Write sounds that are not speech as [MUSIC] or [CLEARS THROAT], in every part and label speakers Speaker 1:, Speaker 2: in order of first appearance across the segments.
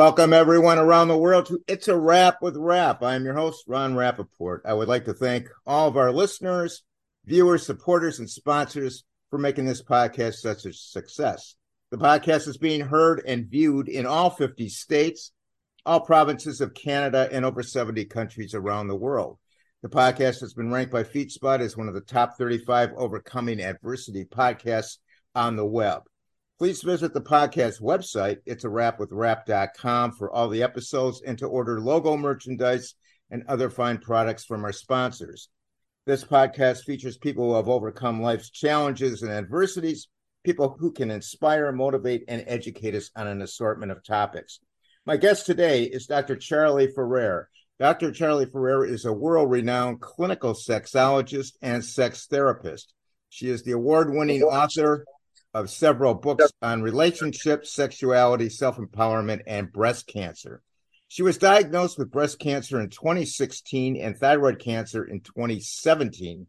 Speaker 1: Welcome everyone around the world to It's a Wrap with Rap. I'm your host, Ron Rappaport. I would like to thank all of our listeners, viewers, supporters, and sponsors for making this podcast such a success. The podcast is being heard and viewed in all 50 states, all provinces of Canada, and over 70 countries around the world. The podcast has been ranked by FeedSpot as one of the top 35 overcoming adversity podcasts on the web. Please visit the podcast website, it's a wrap with rap.com for all the episodes and to order logo merchandise and other fine products from our sponsors. This podcast features people who have overcome life's challenges and adversities, people who can inspire, motivate, and educate us on an assortment of topics. My guest today is Dr. Charley Ferrer. Dr. Charley Ferrer is a world renowned clinical sexologist and sex therapist. She is the award winning author of several books on relationships, sexuality, self empowerment, and breast cancer. She was diagnosed with breast cancer in 2016 and thyroid cancer in 2017.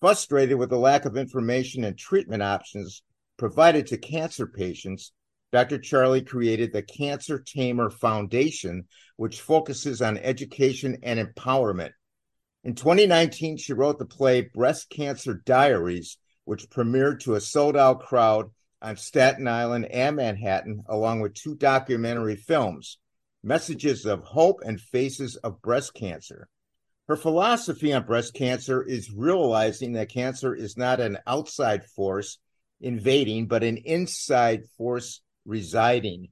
Speaker 1: Frustrated with the lack of information and treatment options provided to cancer patients, Dr. Charley created the Cancer Tamer Foundation, which focuses on education and empowerment. In 2019, she wrote the play Breast Cancer Diaries, which premiered to a sold out crowd on Staten Island and Manhattan, along with two documentary films Messages of Hope and Faces of Breast Cancer. Her philosophy on breast cancer is realizing that cancer is not an outside force invading, but an inside force residing.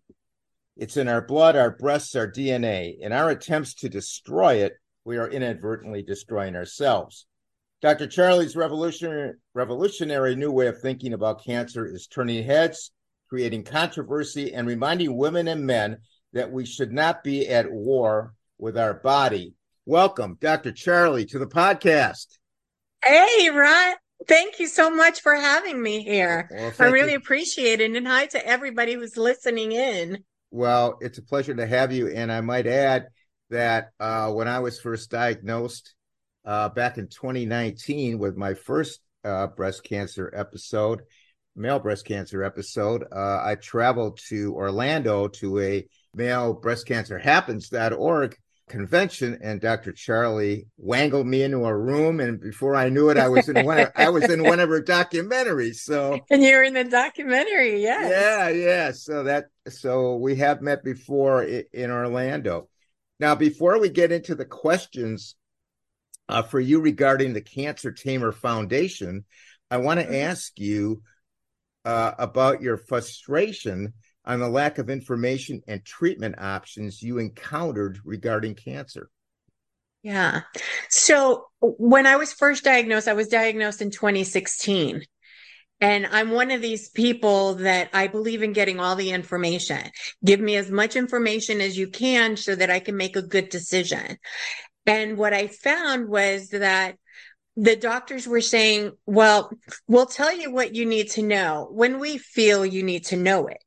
Speaker 1: It's in our blood, our breasts, our DNA. In our attempts to destroy it, we are inadvertently destroying ourselves. Dr. Charley's revolutionary, revolutionary new way of thinking about cancer is turning heads, creating controversy, and reminding women and men that we should not be at war with our body. Welcome, Dr. Charley, to the podcast.
Speaker 2: Hey, Ron. Thank you so much for having me here. Well, I really you. appreciate it. And hi to everybody who's listening in.
Speaker 1: Well, it's a pleasure to have you. And I might add that uh, when I was first diagnosed uh, back in 2019 with my first uh, breast cancer episode, male breast cancer episode. Uh, I traveled to Orlando to a male breast cancer happens.org convention and Dr. Charley wangled me into a room and before I knew it I was in one of, I was in one of her documentaries so [LAUGHS]
Speaker 2: and you're in the documentary yeah
Speaker 1: yeah yeah so that so we have met before in Orlando now before we get into the questions uh, for you regarding the Cancer Tamer Foundation, I want to mm-hmm. ask you uh, about your frustration on the lack of information and treatment options you encountered regarding cancer.
Speaker 2: Yeah. So when I was first diagnosed, I was diagnosed in 2016. And I'm one of these people that I believe in getting all the information. Give me as much information as you can so that I can make a good decision. And what I found was that the doctors were saying, well, we'll tell you what you need to know when we feel you need to know it.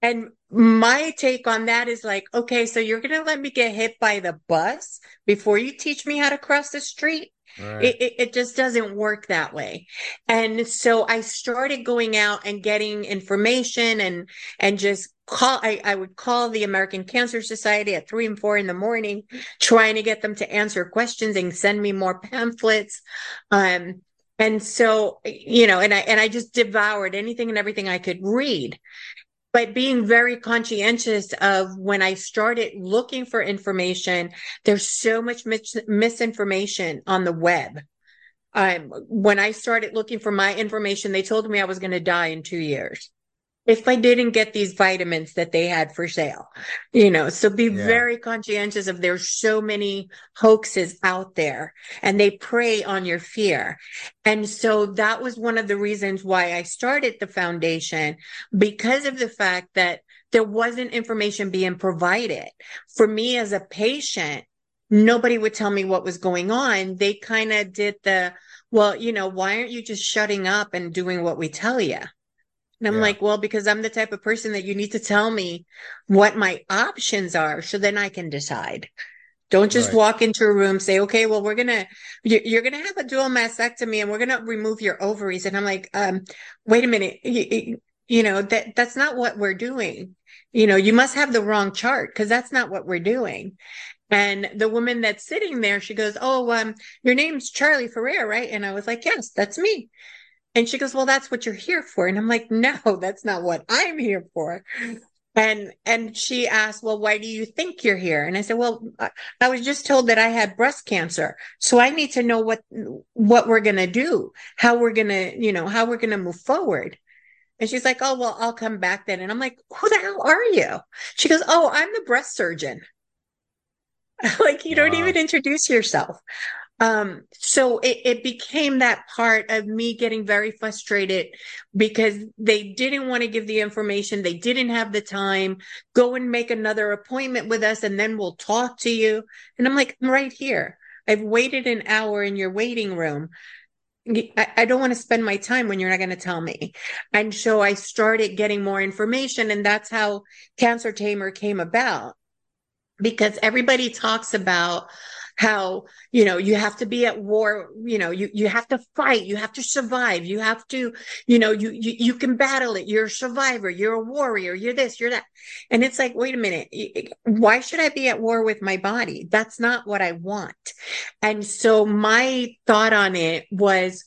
Speaker 2: And my take on that is like, okay, so you're going to let me get hit by the bus before you teach me how to cross the street? Right. It, it, it just doesn't work that way. And so I started going out and getting information and, and just call, I, I would call the American Cancer Society at three and four in the morning, trying to get them to answer questions and send me more pamphlets. Um, and so, you know, and I, and I just devoured anything and everything I could read but being very conscientious of when I started looking for information, there's so much mis- misinformation on the web. Um, when I started looking for my information, they told me I was going to die in two years if I didn't get these vitamins that they had for sale, you know, so be yeah. very conscientious of there's so many hoaxes out there and they prey on your fear. And so that was one of the reasons why I started the foundation because of the fact that there wasn't information being provided for me as a patient. Nobody would tell me what was going on. They kind of did the, well, you know, why aren't you just shutting up and doing what we tell you? And I'm yeah. like, well, because I'm the type of person that you need to tell me what my options are so then I can decide. Don't just right. walk into a room, say, okay, well, we're going to, you're going to have a dual mastectomy and we're going to remove your ovaries. And I'm like, um, wait a minute. you know, that that's not what we're doing. You know, you must have the wrong chart because that's not what we're doing. And the woman that's sitting there, she goes, Oh, um, your name's Charley Ferrer, right? And I was like, Yes, that's me. And she goes, Well, that's what you're here for. And I'm like, No, that's not what I'm here for. And and she asked, "Well, why do you think you're here?" And I said, "Well, I was just told that I had breast cancer, so I need to know what what we're going to do, how we're going to, you know, how we're going to move forward." And she's like, "Oh, well, I'll come back then." And I'm like, "Who the hell are you?" She goes, "Oh, I'm the breast surgeon." [LAUGHS] like you wow. don't even introduce yourself. Um, so it, it became that part of me getting very frustrated because they didn't want to give the information. They didn't have the time. Go and make another appointment with us and then we'll talk to you. And I'm like, I'm right here. I've waited an hour in your waiting room. I, I don't want to spend my time when you're not going to tell me. And so I started getting more information, and that's how Cancer Tamer came about. Because everybody talks about how you know you have to be at war you know you you have to fight you have to survive you have to you know you you, you can battle it. You're a survivor you're a warrior you're this you're that. And it's like wait a minute why should i be at war with my body? That's not what i want. And so my thought on it was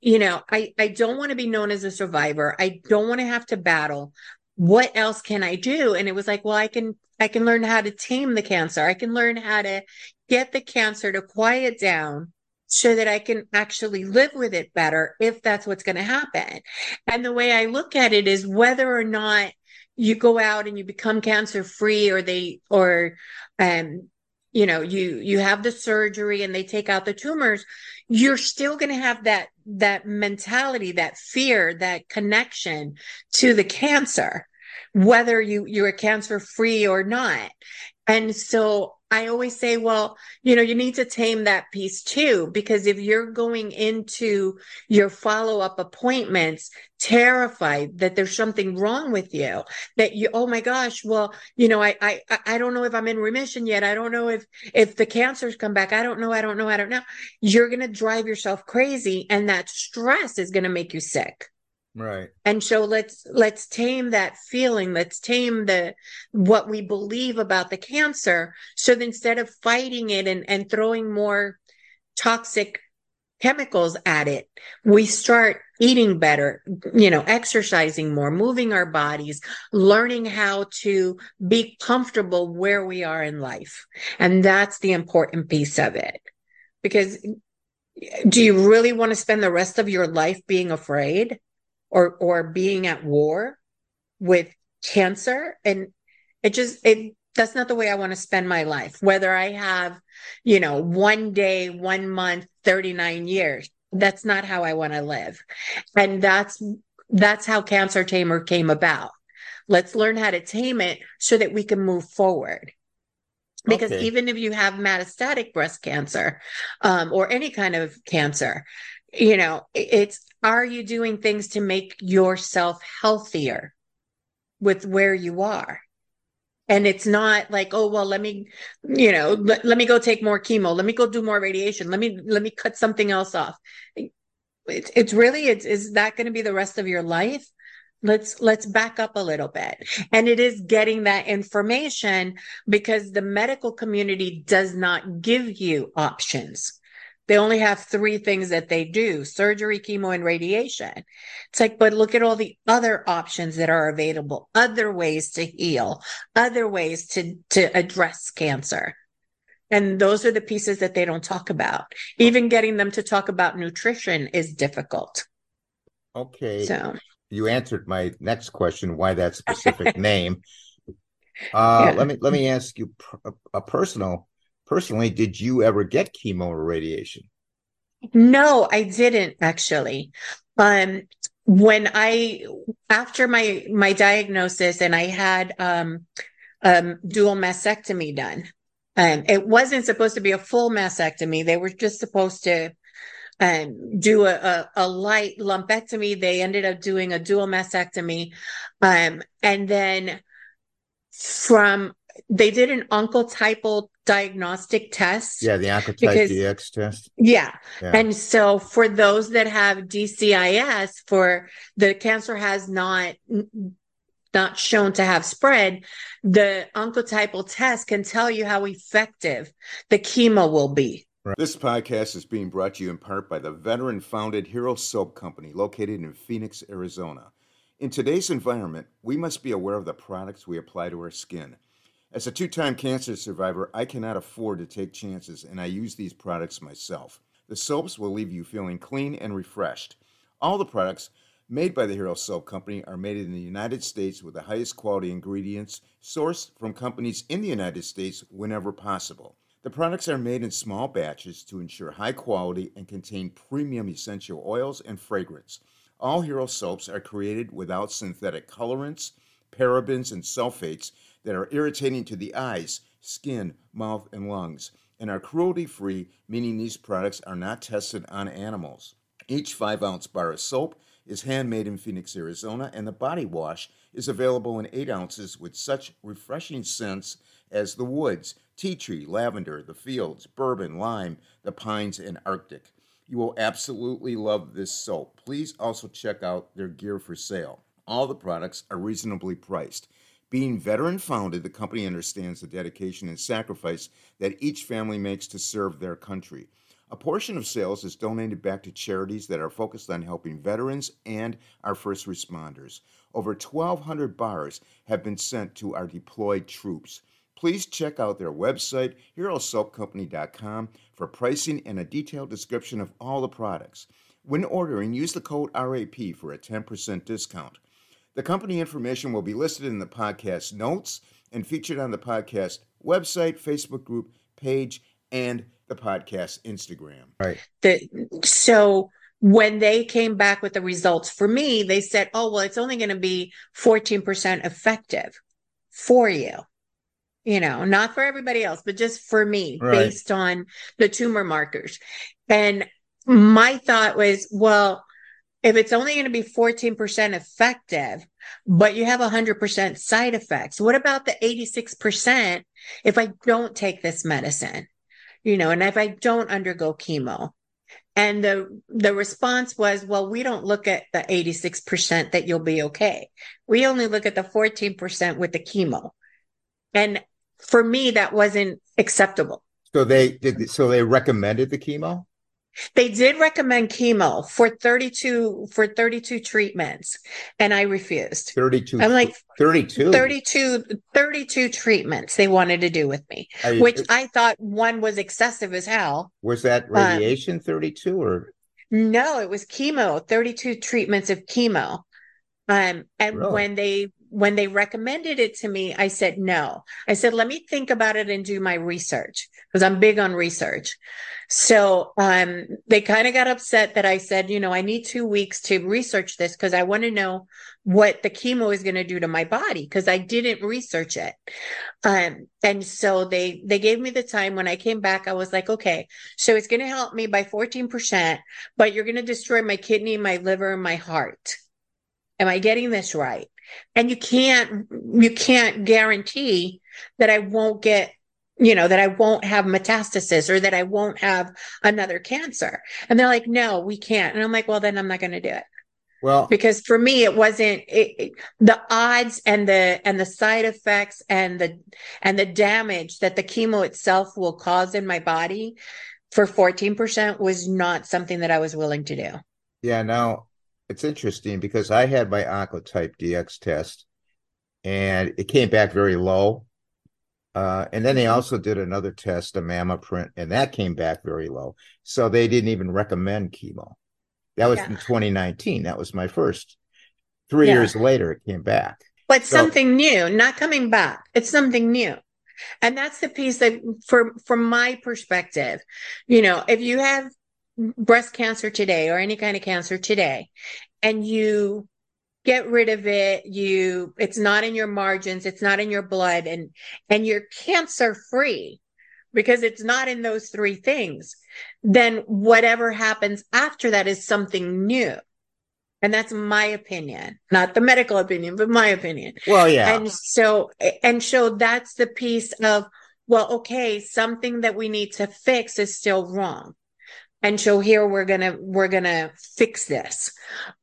Speaker 2: you know i i don't want to be known as a survivor. I don't want to have to battle. What else can I do? And it was like, well, I can, I can learn how to tame the cancer. I can learn how to get the cancer to quiet down so that I can actually live with it better if that's what's going to happen. And the way I look at it is whether or not you go out and you become cancer free or they, or, um, you know, you, you have the surgery and they take out the tumors, you're still going to have that, that mentality, that fear, that connection to the cancer, whether you, you're cancer free or not. And so I always say, well, you know, you need to tame that piece too, because if you're going into your follow up appointments terrified that there's something wrong with you, that you, oh my gosh, well, you know, I, I, I don't know if I'm in remission yet. I don't know if, if the cancer's come back. I don't know. I don't know. I don't know. You're going to drive yourself crazy. And that stress is going to make you sick.
Speaker 1: Right.
Speaker 2: And so let's let's tame that feeling. Let's tame the what we believe about the cancer. So that instead of fighting it and, and throwing more toxic chemicals at it, we start eating better, you know, exercising more, moving our bodies, learning how to be comfortable where we are in life. And that's the important piece of it. Because do you really want to spend the rest of your life being afraid? Or or being at war with cancer. And it just it that's not the way I want to spend my life whether I have you know one day one month 39 years. That's not how I want to live. And that's that's how cancer tamer came about. Let's learn how to tame it so that we can move forward. Because okay. even if you have metastatic breast cancer um, or any kind of cancer you know it's are you doing things to make yourself healthier with where you are? And it's not like oh well let me you know let, let me go take more chemo. Let me go do more radiation. Let me let me cut something else off. It, it's really it's is that going to be the rest of your life? Let's let's back up a little bit. And it is getting that information because the medical community does not give you options they only have three things that they do surgery, chemo, and radiation. It's like, but look at all the other options that are available, other ways to heal, other ways to, to address cancer. And those are the pieces that they don't talk about. Even getting them to talk about nutrition is difficult.
Speaker 1: Okay. So you answered my next question why that specific [LAUGHS] name. Uh, yeah. Let me let me ask you a, a personal personally, did you ever get chemo or radiation?
Speaker 2: No, I didn't actually. Um, when I after my my diagnosis and I had um, um, dual mastectomy done. Um, it wasn't supposed to be a full mastectomy. They were just supposed to um, do a, a, a, light lumpectomy. They ended up doing a dual mastectomy. Um, and then from, they did an oncotypal diagnostic test.
Speaker 1: Yeah, the Oncotype DX test.
Speaker 2: Yeah. yeah. And so for those that have DCIS, for the cancer has not not shown to have spread, the oncotypal test can tell you how effective the chemo will be.
Speaker 1: This podcast is being brought to you in part by the veteran founded Hero Soap Company located in Phoenix, Arizona. In today's environment, we must be aware of the products we apply to our skin. As a two time cancer survivor, I cannot afford to take chances, and I use these products myself. The soaps will leave you feeling clean and refreshed. All the products made by the Hero Soap Company are made in the United States with the highest quality ingredients sourced from companies in the United States whenever possible. The products are made in small batches to ensure high quality and contain premium essential oils and fragrance. All Hero soaps are created without synthetic colorants, parabens, and sulfates that are irritating to the eyes, skin, mouth, and lungs, and are cruelty free, meaning these products are not tested on animals. Each 5 ounce bar of soap is handmade in Phoenix, Arizona, and the body wash is available in 8 ounces with such refreshing scents as the woods, tea tree, lavender, the fields, bourbon, lime, the pines, and Arctic. You will absolutely love this soap. Please also check out their gear for sale. All the products are reasonably priced. Being veteran founded, the company understands the dedication and sacrifice that each family makes to serve their country. A portion of sales is donated back to charities that are focused on helping veterans and our first responders. Over 1,200 bars have been sent to our deployed troops. Please check out their website, herosoapcompany.com, for pricing and a detailed description of all the products. When ordering, use the code RAP for a 10% discount. The company information will be listed in the podcast notes and featured on the podcast website, Facebook group, page, and the podcast Instagram.
Speaker 2: Right. The, so when they came back with the results for me, they said, oh, well, it's only going to be 14% effective for you. You know, not for everybody else, but just for me, right. based on the tumor markers. And my thought was, well, if it's only going to be 14% effective, but you have 100% side effects, what about the 86% if I don't take this medicine? you know, and if I don't undergo chemo. And the the response was, well, we don't look at the 86% that you'll be okay. We only look at the 14% with the chemo. And for me, that wasn't acceptable.
Speaker 1: So they did so they recommended the chemo?
Speaker 2: They did recommend chemo for 32 for 32 treatments and I refused.
Speaker 1: 32
Speaker 2: I'm like
Speaker 1: 32
Speaker 2: 32 32 treatments they wanted to do with me, I, which I thought one was excessive as hell.
Speaker 1: Was that um, radiation um, 32 or
Speaker 2: No, it was chemo, 32 treatments of chemo. Um and really? when they when they recommended it to me, I said no. I said, let me think about it and do my research because I'm big on research. So um, they kind of got upset that I said, you know, I need two weeks to research this because I want to know what the chemo is going to do to my body because I didn't research it. Um, and so they they gave me the time. When I came back, I was like, okay, so it's going to help me by 14%, but you're going to destroy my kidney, my liver, my heart. Am I getting this right? And you can't you can't guarantee that I won't get you know that I won't have metastasis or that I won't have another cancer. And they're like no we can't. And I'm like well then I'm not going to do it.
Speaker 1: Well
Speaker 2: because for me it wasn't it, it, the odds and the and the side effects and the and the damage that the chemo itself will cause in my body for 14% was not something that I was willing to do.
Speaker 1: Yeah now it's interesting because I had my Oncotype DX test and it came back very low. Uh, and then they mm-hmm. also did another test, a MammaPrint, and that came back very low. So they didn't even recommend chemo. That was yeah. in 2019. That was my first. Three yeah. years later, it came back.
Speaker 2: But so, something new, not coming back. It's something new. And that's the piece that, for, from my perspective, you know, if you have breast cancer today or any kind of cancer today and you get rid of it you it's not in your margins it's not in your blood and and you're cancer free because it's not in those three things then whatever happens after that is something new. And that's my opinion not the medical opinion but my opinion.
Speaker 1: Well yeah.
Speaker 2: And so and so that's the piece of well, okay, something that we need to fix is still wrong. And so here we're going to, we're going to fix this.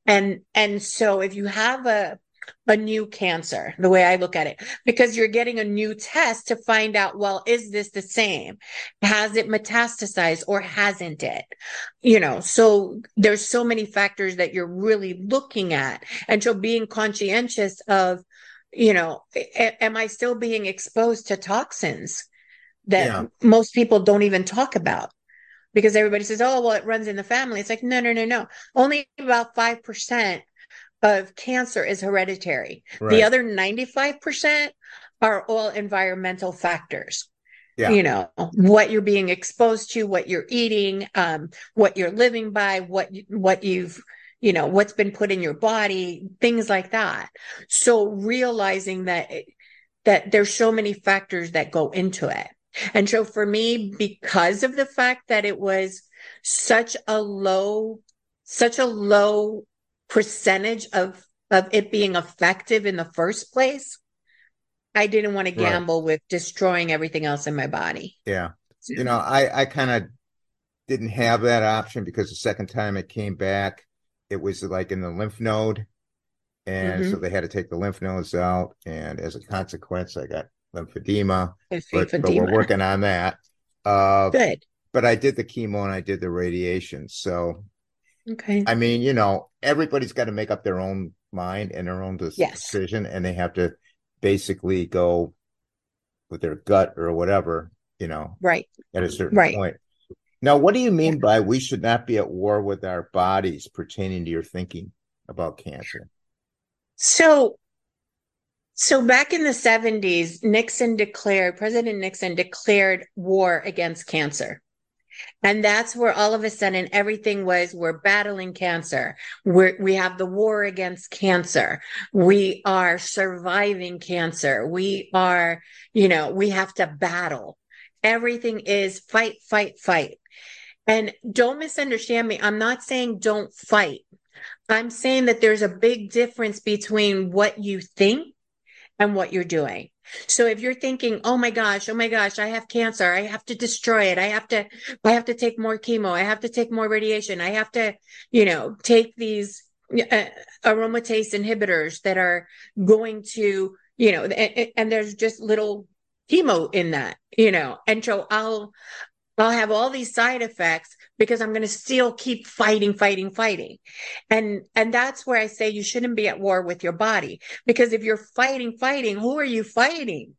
Speaker 2: And, and so if you have a, a new cancer, the way I look at it, because you're getting a new test to find out, well, is this the same? Has it metastasized or hasn't it? You know, so there's so many factors that you're really looking at. And so being conscientious of, you know, a- am I still being exposed to toxins that
Speaker 1: Yeah.
Speaker 2: most people don't even talk about? Because everybody says, oh, well, it runs in the family. It's like, no, no, no, no. Only about 5% of cancer is hereditary.
Speaker 1: Right.
Speaker 2: The other 95% are all environmental factors.
Speaker 1: Yeah.
Speaker 2: You know, what you're being exposed to, what you're eating, um, what you're living by, what what you've you know what's been put in your body things like that so realizing that that there's so many factors that go into it and so for me because of the fact that it was such a low such a low percentage of of it being effective in the first place i didn't want to
Speaker 1: Right.
Speaker 2: gamble with destroying everything else in my body
Speaker 1: Yeah. You know, I I kind of didn't have that option because the second time it came back, it was like in the lymph node. And
Speaker 2: Mm-hmm.
Speaker 1: so they had to take the lymph nodes out. And as a consequence, I got lymphedema, but, but we're working on that. Uh,
Speaker 2: good
Speaker 1: but I did the chemo and I did the radiation. So,
Speaker 2: okay
Speaker 1: I mean, you know, everybody's got to make up their own mind and their own des-
Speaker 2: Yes.
Speaker 1: decision, and they have to basically go with their gut or whatever, you know,
Speaker 2: right
Speaker 1: at a certain
Speaker 2: Right.
Speaker 1: point. Now, what do you mean by we should not be at war with our bodies pertaining to your thinking about cancer?
Speaker 2: So, so back in the 70s, Nixon declared, President Nixon declared war against cancer. And that's where all of a sudden everything was we're battling cancer. We're, we have the war against cancer. We are surviving cancer. We are, you know, we have to battle. Everything is fight, fight, fight. And don't misunderstand me. I'm not saying don't fight. I'm saying that there's a big difference between what you think and what you're doing. So if you're thinking, "Oh my gosh, oh my gosh, I have cancer. I have to destroy it. I have to I have to take more chemo. I have to take more radiation. I have to, you know, take these uh, aromatase inhibitors that are going to, you know, and, and there's just little chemo in that, you know. And so I'll I'll have all these side effects because I'm going to still keep fighting, fighting, fighting. And, and that's where I say you shouldn't be at war with your body because if you're fighting, fighting, who are you fighting?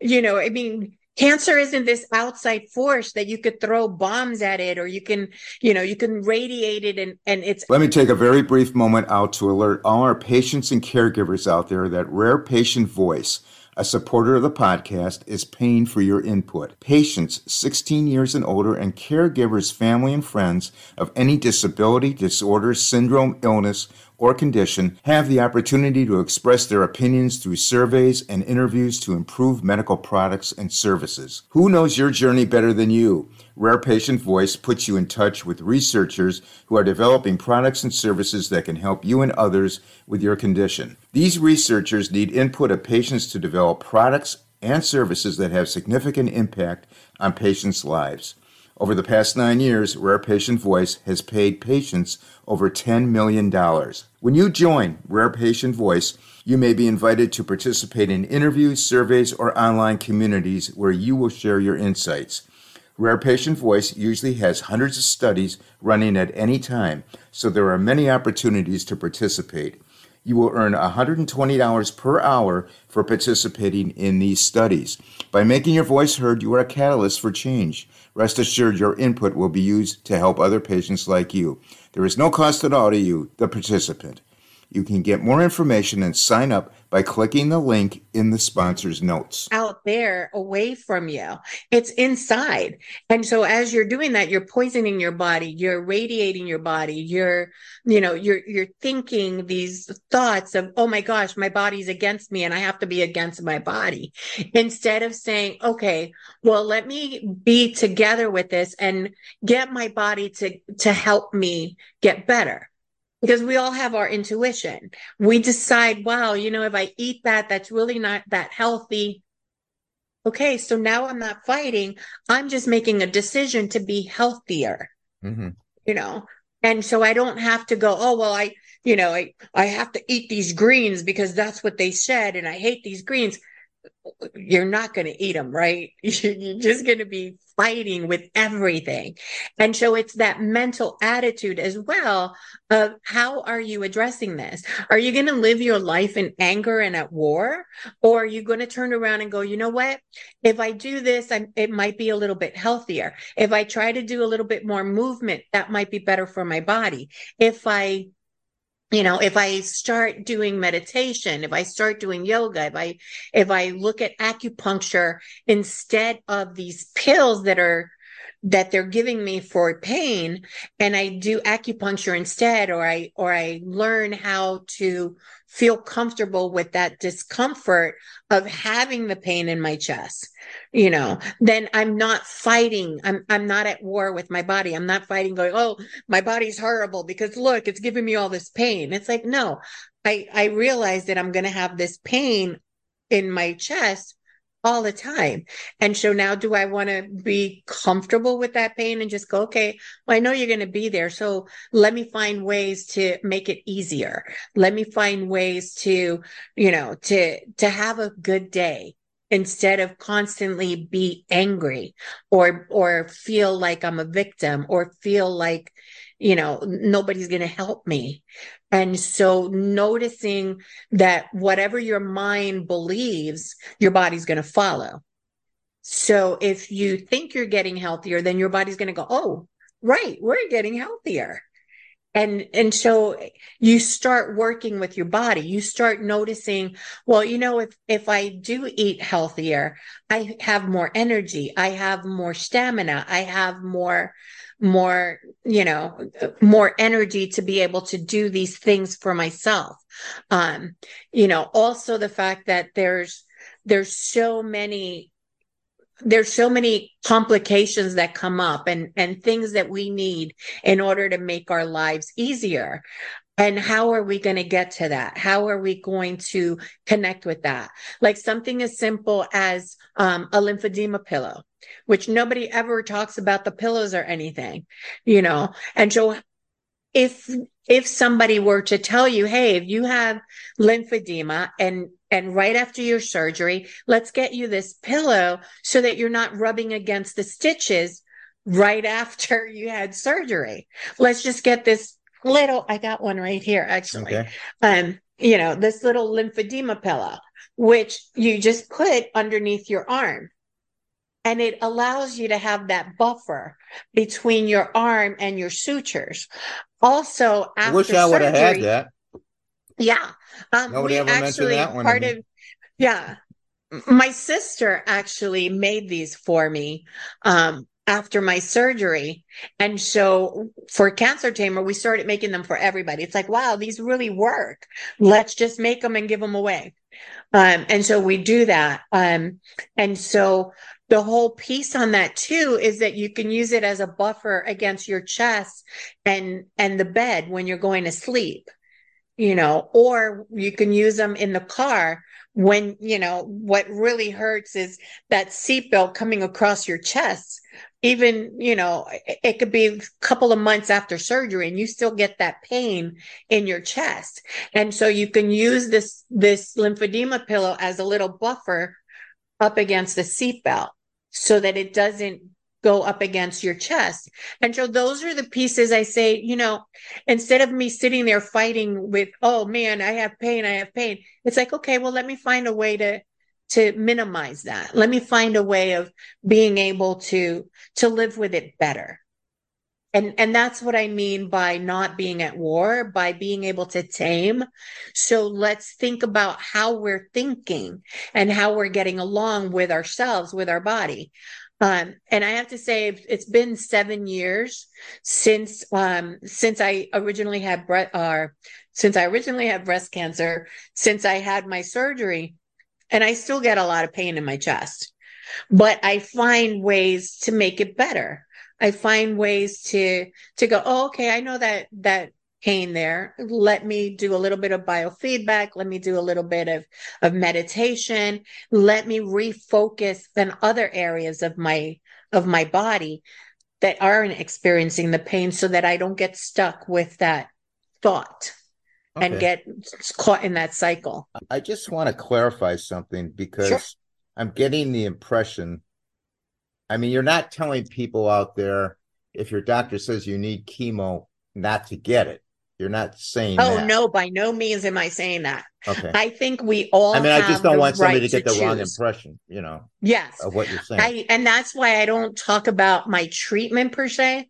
Speaker 2: You know, I mean, cancer isn't this outside force that you could throw bombs at it or you can, you know, you can radiate it and, and it's
Speaker 1: Let me take a very brief moment out to alert all our patients and caregivers out there that Rare Patient Voice, a supporter of the podcast, is paying for your input. Patients 16 years and older and caregivers, family, and friends of any disability, disorder, syndrome, illness, or condition have the opportunity to express their opinions through surveys and interviews to improve medical products and services. Who knows your journey better than you? Rare Patient Voice puts you in touch with researchers who are developing products and services that can help you and others with your condition. These researchers need input of patients to develop products and services that have significant impact on patients' lives. Over the past nine years, Rare Patient Voice has paid patients over $10 million. When you join Rare Patient Voice, you may be invited to participate in interviews, surveys, or online communities where you will share your insights. Rare Patient Voice usually has hundreds of studies running at any time, so there are many opportunities to participate. You will earn $120 per hour for participating in these studies. By making your voice heard, you are a catalyst for change. Rest assured, your input will be used to help other patients like you. There is no cost at all to you, the participant. You can get more information and sign up by clicking the link in the sponsor's notes.
Speaker 2: out there away from you. It's inside. And so as you're doing that, you're poisoning your body, you're radiating your body, you're, you know, you're you're thinking these thoughts of, oh my gosh, my body's against me and I have to be against my body. Instead of saying, okay, well, let me be together with this and get my body to to help me get better because we all have our intuition. We decide, wow, you know, if I eat that, that's really not that healthy. okay, so now I'm not fighting. I'm just making a decision to be healthier,
Speaker 1: Mm-hmm.
Speaker 2: you know? And so I don't have to go, oh, well, I, you know, I, I have to eat these greens because that's what they said. And I hate these greens you're not going to eat them, right? [LAUGHS] You're just going to be fighting with everything. And so it's that mental attitude as well of how are you addressing this? Are you going to live your life in anger and at war? Or are you going to turn around and go, you know what? If I do this, I'm, it might be a little bit healthier. If I try to do a little bit more movement, that might be better for my body. If I you know if i start doing meditation if i start doing yoga if i if i look at acupuncture instead of these pills that are that they're giving me for pain and I do acupuncture instead or I or I learn how to feel comfortable with that discomfort of having the pain in my chest you know then I'm not fighting I'm I'm not at war with my body. I'm not fighting going oh my body's horrible because look it's giving me all this pain. It's like no I I realize that I'm going to have this pain in my chest all the time. And so now do I want to be comfortable with that pain and just go, okay, well, I know you're going to be there. So let me find ways to make it easier. Let me find ways to, you know, to, to have a good day instead of constantly be angry or, or feel like I'm a victim or feel like, you know, nobody's going to help me. And so noticing that whatever your mind believes, your body's going to follow. So if you think you're getting healthier, then your body's going to go, Oh, right. We're getting healthier. And, and so you start working with your body. You start noticing, well, you know, if, if I do eat healthier, I have more energy. I have more stamina. I have more, more, you know, more energy to be able to do these things for myself. Um, you know, also the fact that there's, there's so many there's so many complications that come up and and things that we need in order to make our lives easier. And how are we going to get to that? How are we going to connect with that? Like something as simple as um, a lymphedema pillow which nobody ever talks about the pillows or anything, you know. And so if if somebody were to tell you, hey, if you have lymphedema and and right after your surgery, let's get you this pillow so that you're not rubbing against the stitches right after [LAUGHS] you had surgery. Let's just get this little I got one right here actually. Okay. Um, you know, this little lymphedema pillow which you just put underneath your arm and it allows you to have that buffer between your arm and your sutures. Also, after I wish I would have had that. Yeah, um, nobody ever actually, mentioned that one. Part of yeah, my sister actually made these for me um, after my surgery, and so for cancer tamer, we started making them for everybody. It's like, wow, these really work. Let's just make them and give them away. Um, and so we do that. Um, and so the whole piece on that too is that you can use it as a buffer against your chest and and the bed when you're going to sleep you know or you can use them in the car when you know what really hurts is that seatbelt coming across your chest. Even you know it could be a couple of months after surgery and you still get that pain in your chest. And so you can use this this lymphedema pillow as a little buffer up against the seatbelt so that it doesn't go up against your chest. And so those are the pieces I say, you know, instead of me sitting there fighting with, oh man, I have pain, I have pain. It's like, okay, well, let me find a way to to minimize that. Let me find a way of being able to to live with it better. And and that's what I mean by not being at war, by being able to tame. So let's think about how we're thinking and how we're getting along with ourselves, with our body. Um, and I have to say, it's been seven years since um, since I originally had breast, uh, since I originally had breast cancer, since I had my surgery, and I still get a lot of pain in my chest. But I find ways to make it better. I find ways to to go, oh, okay, I know that that pain there. Let me do a little bit of biofeedback. Let me do a little bit of, of meditation. Let me refocus on other areas of my, of my body that aren't experiencing the pain so that I don't get stuck with that thought okay. and get caught in that cycle.
Speaker 1: I just want to clarify something because sure. I'm getting the impression. I mean, you're not telling people out there if your doctor says you need chemo not to get it. You're not saying.
Speaker 2: Oh
Speaker 1: that.
Speaker 2: no, by no means am I saying that. Okay. I think we all.
Speaker 1: I mean, I just don't want somebody right to get the choose. wrong impression. You know.
Speaker 2: Yes.
Speaker 1: Of what you're saying. I,
Speaker 2: and that's why I don't talk about my treatment per se,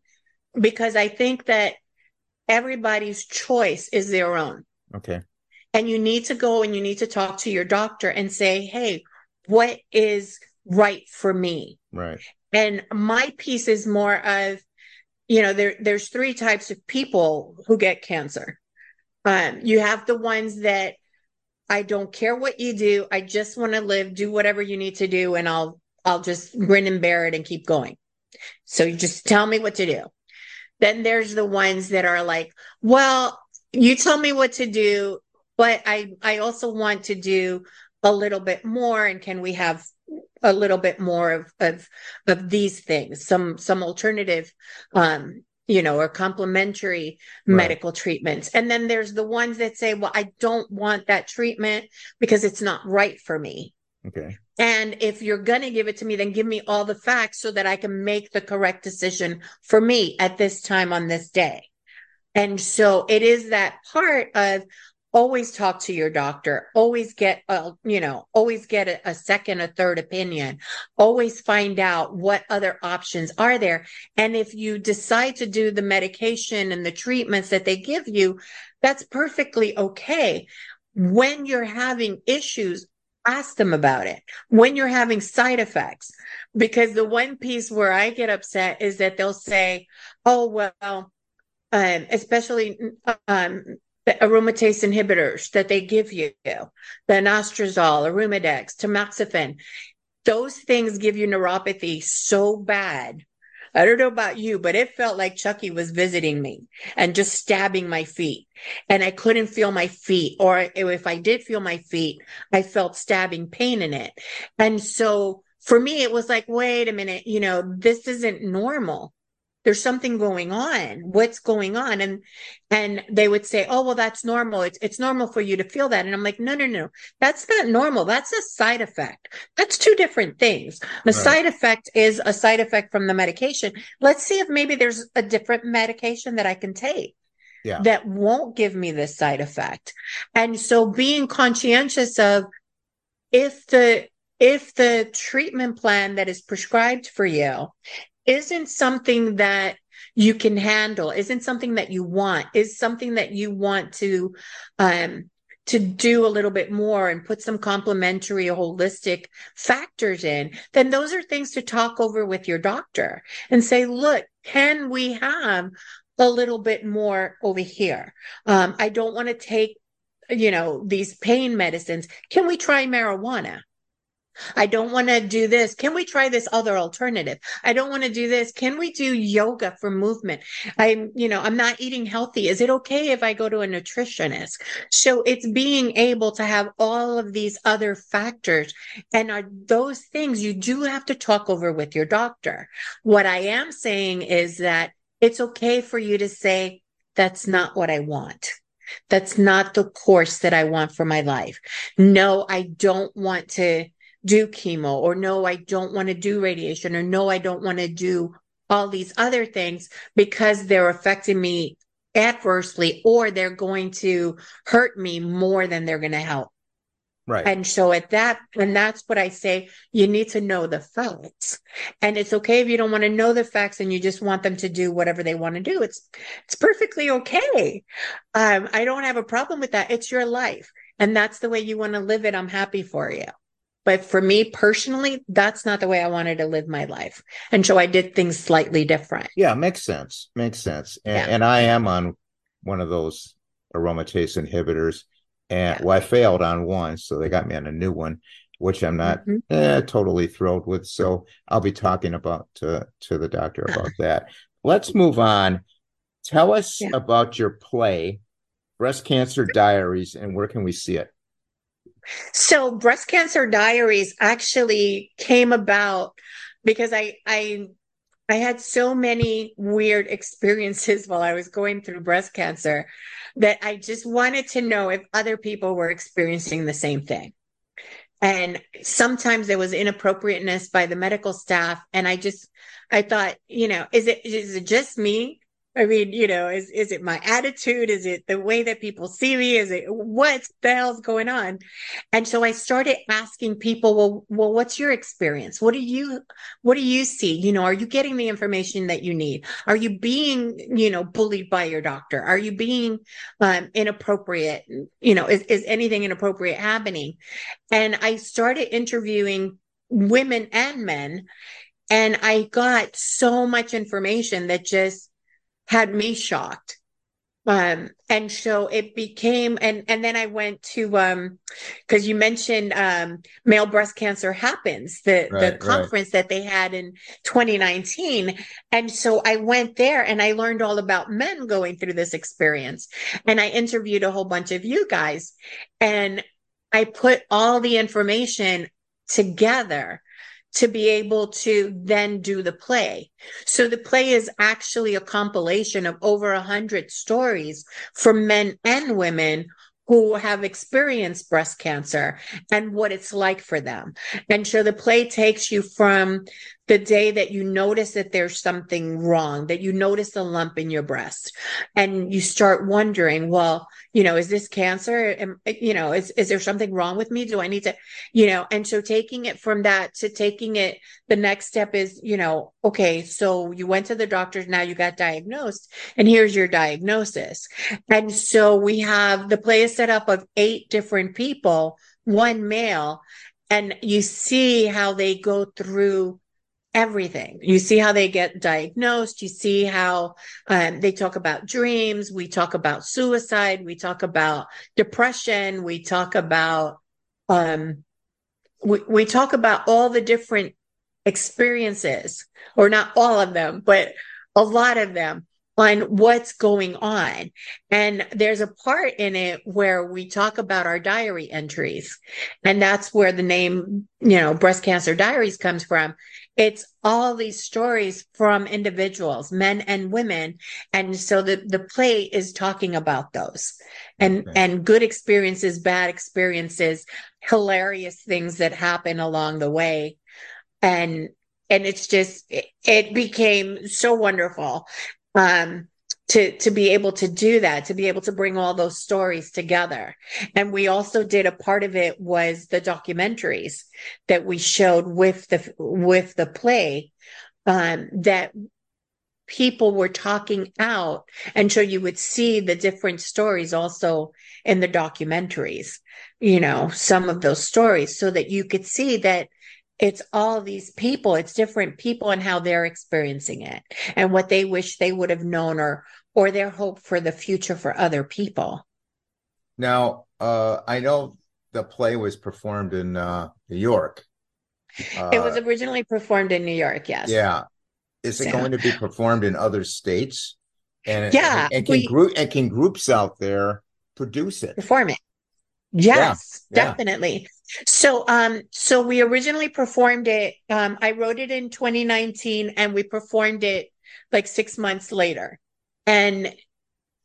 Speaker 2: because I think that everybody's choice is their own.
Speaker 1: Okay.
Speaker 2: And you need to go and you need to talk to your doctor and say, hey, what is right for me?
Speaker 1: Right.
Speaker 2: And my piece is more of, you know, there there's three types of people who get cancer. Um, you have the ones that I don't care what you do, I just want to live, do whatever you need to do, and I'll I'll just grin and bear it and keep going. So you just tell me what to do. Then there's the ones that are like, well, you tell me what to do, but I I also want to do a little bit more and can we have a little bit more of of of these things some some alternative um you know or complementary right. medical treatments. And then there's the ones that say well I don't want that treatment because it's not right for me.
Speaker 1: Okay.
Speaker 2: And if you're going to give it to me then give me all the facts so that I can make the correct decision for me at this time on this day. And so it is that part of always talk to your doctor, always get a, you know, always get a, a, second, a third opinion, always find out what other options are there. And if you decide to do the medication and the treatments that they give you, that's perfectly okay. When you're having issues, ask them about it. When you're having side effects, because the one piece where I get upset is that they'll say, oh, well, um, especially um, the aromatase inhibitors that they give you, the anastrozole, arimidex, tamoxifen. Those things give you neuropathy so bad. I don't know about you, but it felt like Chucky was visiting me and just stabbing my feet. And I couldn't feel my feet. Or if I did feel my feet, I felt stabbing pain in it. And so for me, it was like, wait a minute, you know, this isn't normal there's something going on. What's going on? And and they would say oh well that's normal. It's it's normal for you to feel that. And i'm like no no no. That's not normal. That's a side effect. That's two different things. The right. side effect is a side effect from the medication. Let's see if maybe there's a different medication that i can take
Speaker 1: yeah.
Speaker 2: that won't give me this side effect. And so being conscientious of if the if the treatment plan that is prescribed for you isn't something that you can handle, isn't something that you want, is something that you want to um to do a little bit more and put some complementary holistic factors in, then those are things to talk over with your doctor and say, look, can we have a little bit more over here? Um, I don't want to take, you know, these pain medicines. Can we try marijuana? I don't want to do this. Can we try this other alternative? I don't want to do this. Can we do yoga for movement? I'm, you know, I'm not eating healthy. Is it okay if I go to a nutritionist? So it's being able to have all of these other factors and are those things you do have to talk over with your doctor. What I am saying is that it's okay for you to say, that's not what I want. That's not the course that I want for my life. No, I don't want to do chemo or no, I don't want to do radiation or no, I don't want to do all these other things because they're affecting me adversely or they're going to hurt me more than they're going to help.
Speaker 1: Right.
Speaker 2: And so at that, and that's what I say, you need to know the facts. And it's okay if you don't want to know the facts and you just want them to do whatever they want to do. It's it's perfectly okay. Um, I don't have a problem with that. It's your life. And that's the way you want to live it. I'm happy for you. But for me personally, that's not the way I wanted to live my life. And so I did things slightly different.
Speaker 1: Yeah, makes sense. Makes sense. And, yeah. and I am on one of those aromatase inhibitors. And yeah. well, I failed on one, so they got me on a new one, which I'm not mm-hmm. eh, totally thrilled with. So I'll be talking about to to the doctor about [LAUGHS] that. Let's move on. Tell us yeah. about your play, Breast Cancer Diaries, and where can we see it?
Speaker 2: So, Breast Cancer Diaries actually came about because I I I had so many weird experiences while I was going through breast cancer that I just wanted to know if other people were experiencing the same thing. And sometimes there was inappropriateness by the medical staff. And I just, I thought, you know, is it, is it just me? I mean, you know, is is it my attitude? Is it the way that people see me? Is it what the hell's going on? And so I started asking people, well, well, what's your experience? What do you what do you see? You know, are you getting the information that you need? Are you being, you know, bullied by your doctor? Are you being um, inappropriate? You know, is, is anything inappropriate happening? And I started interviewing women and men, and I got so much information that just had me shocked. Um, and so it became, and, and then I went to, um, cause you mentioned, um, male breast cancer happens, the, right, the conference right. that they had in 2019. And so I went there and I learned all about men going through this experience. And I interviewed a whole bunch of you guys and I put all the information together to be able to then do the play. So the play is actually a compilation of over a hundred stories from men and women who have experienced breast cancer and what it's like for them. And so the play takes you from the day that you notice that there's something wrong, that you notice a lump in your breast and you start wondering, well, you know, is this cancer? Am, you know, is, is there something wrong with me? Do I need to, you know, and so taking it from that to taking it, the next step is, you know, okay, so you went to the doctors, now you got diagnosed and here's your diagnosis. And so we have the play is set up of eight different people, one male, and you see how they go through everything. You see how they get diagnosed. You see how um, they talk about dreams. We talk about suicide. We talk about depression. We talk about, um, we, we talk about all the different experiences, or not all of them, but a lot of them on what's going on. And there's a part in it where we talk about our diary entries. And that's where the name, you know, breast cancer diaries comes from. It's all these stories from individuals, men and women. And so the, the play is talking about those and, okay. and good experiences, bad experiences, hilarious things that happen along the way. And and it's just it, it became so wonderful um, to to be able to do that to be able to bring all those stories together. And we also did a part of it was the documentaries that we showed with the with the play um, that people were talking out. And so you would see the different stories also in the documentaries you know some of those stories so that you could see that it's all these people it's different people and how they're experiencing it and what they wish they would have known or or their hope for the future for other people
Speaker 1: now uh i know the play was performed in uh new york
Speaker 2: uh, it was uh, originally performed in new york yes
Speaker 1: yeah is it yeah. going to be performed in other states
Speaker 2: and yeah
Speaker 1: and, and can we, group and can groups out there produce it
Speaker 2: perform it Yes, yeah, definitely. Yeah. So um so we originally performed it um I wrote it in 2019 and we performed it like 6 months later. And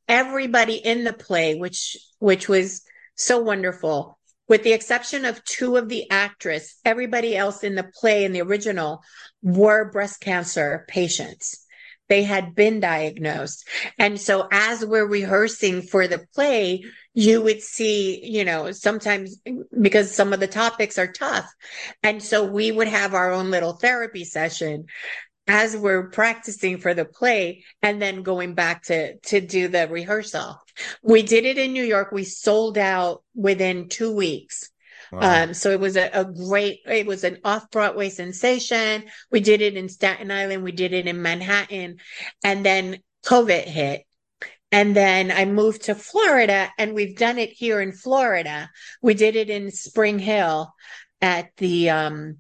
Speaker 2: everybody in the play which which was so wonderful with the exception of two of the actress everybody else in the play in the original were breast cancer patients they had been diagnosed. And so as we're rehearsing for the play, you would see, you know, sometimes because some of the topics are tough. And so we would have our own little therapy session as we're practicing for the play and then going back to to do the rehearsal. We did it in New York. We sold out within 2 weeks. Wow. Um, so it was a, a, great, it was an off Broadway sensation. We did it in Staten Island, we did it in Manhattan, and then COVID hit. And then I moved to Florida, and we've done it here in Florida. We did it in Spring Hill at the um,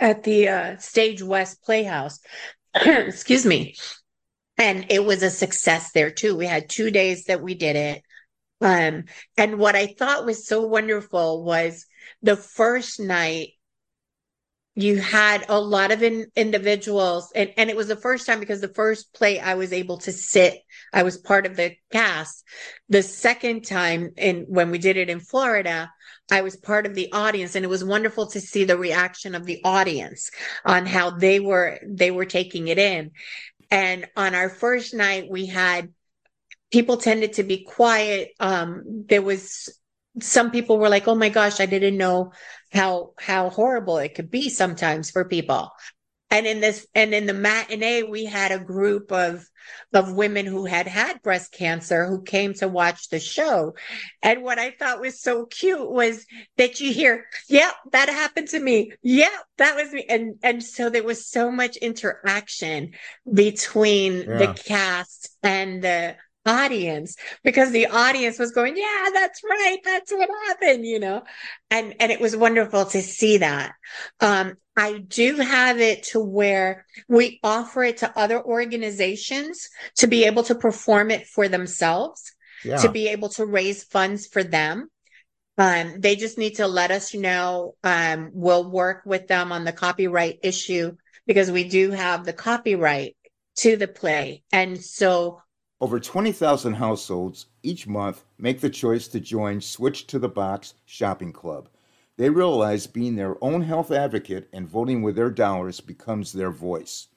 Speaker 2: at the uh, Stage West Playhouse. [CLEARS THROAT] Excuse me. and it was a success there too. We had two days that we did it. Um, and what I thought was so wonderful was the first night you had a lot of in, individuals and, and it was the first time because the first play i was able to sit i was part of the cast. The second time in when we did it in florida i was part of the audience and it was wonderful to see the reaction of the audience on how they were they were taking it in. And on our first night we had people tended to be quiet. Um there was some people were like, "Oh my gosh, I didn't know how how horrible it could be sometimes for people." And in this and in the matinee, we had a group of of women who had had breast cancer who came to watch the show. And what I thought was so cute was that you hear, "Yep, yeah, that happened to me. Yep, yeah, that was me." And and so there was so much interaction between yeah. the cast and the audience because the audience was going yeah that's right that's what happened you know? And and it was wonderful to see that. Um i do have it to where we offer it to other organizations to be able to perform it for themselves yeah. to be able to raise funds for them. Um, they just need to let us know um, we'll work with them on the copyright issue because we do have the copyright to the play. And so
Speaker 1: over 20,000 households each month make the choice to join Switch to the Box Shopping Club. They realize being their own health advocate and voting with their dollars becomes their voice.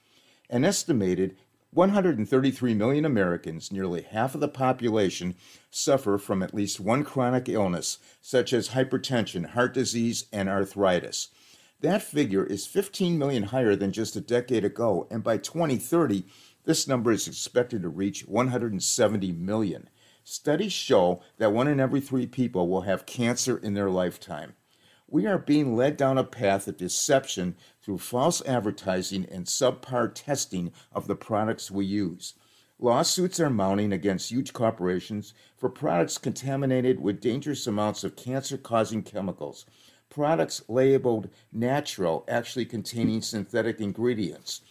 Speaker 1: An estimated 133 million Americans, nearly half of the population, suffer from at least one chronic illness, such as hypertension, heart disease, and arthritis. That figure is 15 million higher than just a decade ago, and by 2030, this number is expected to reach 170 million. Studies show that one in every three people will have cancer in their lifetime. We are being led down a path of deception through false advertising and subpar testing of the products we use. Lawsuits are mounting against huge corporations for products contaminated with dangerous amounts of cancer causing chemicals, products labeled natural actually containing synthetic ingredients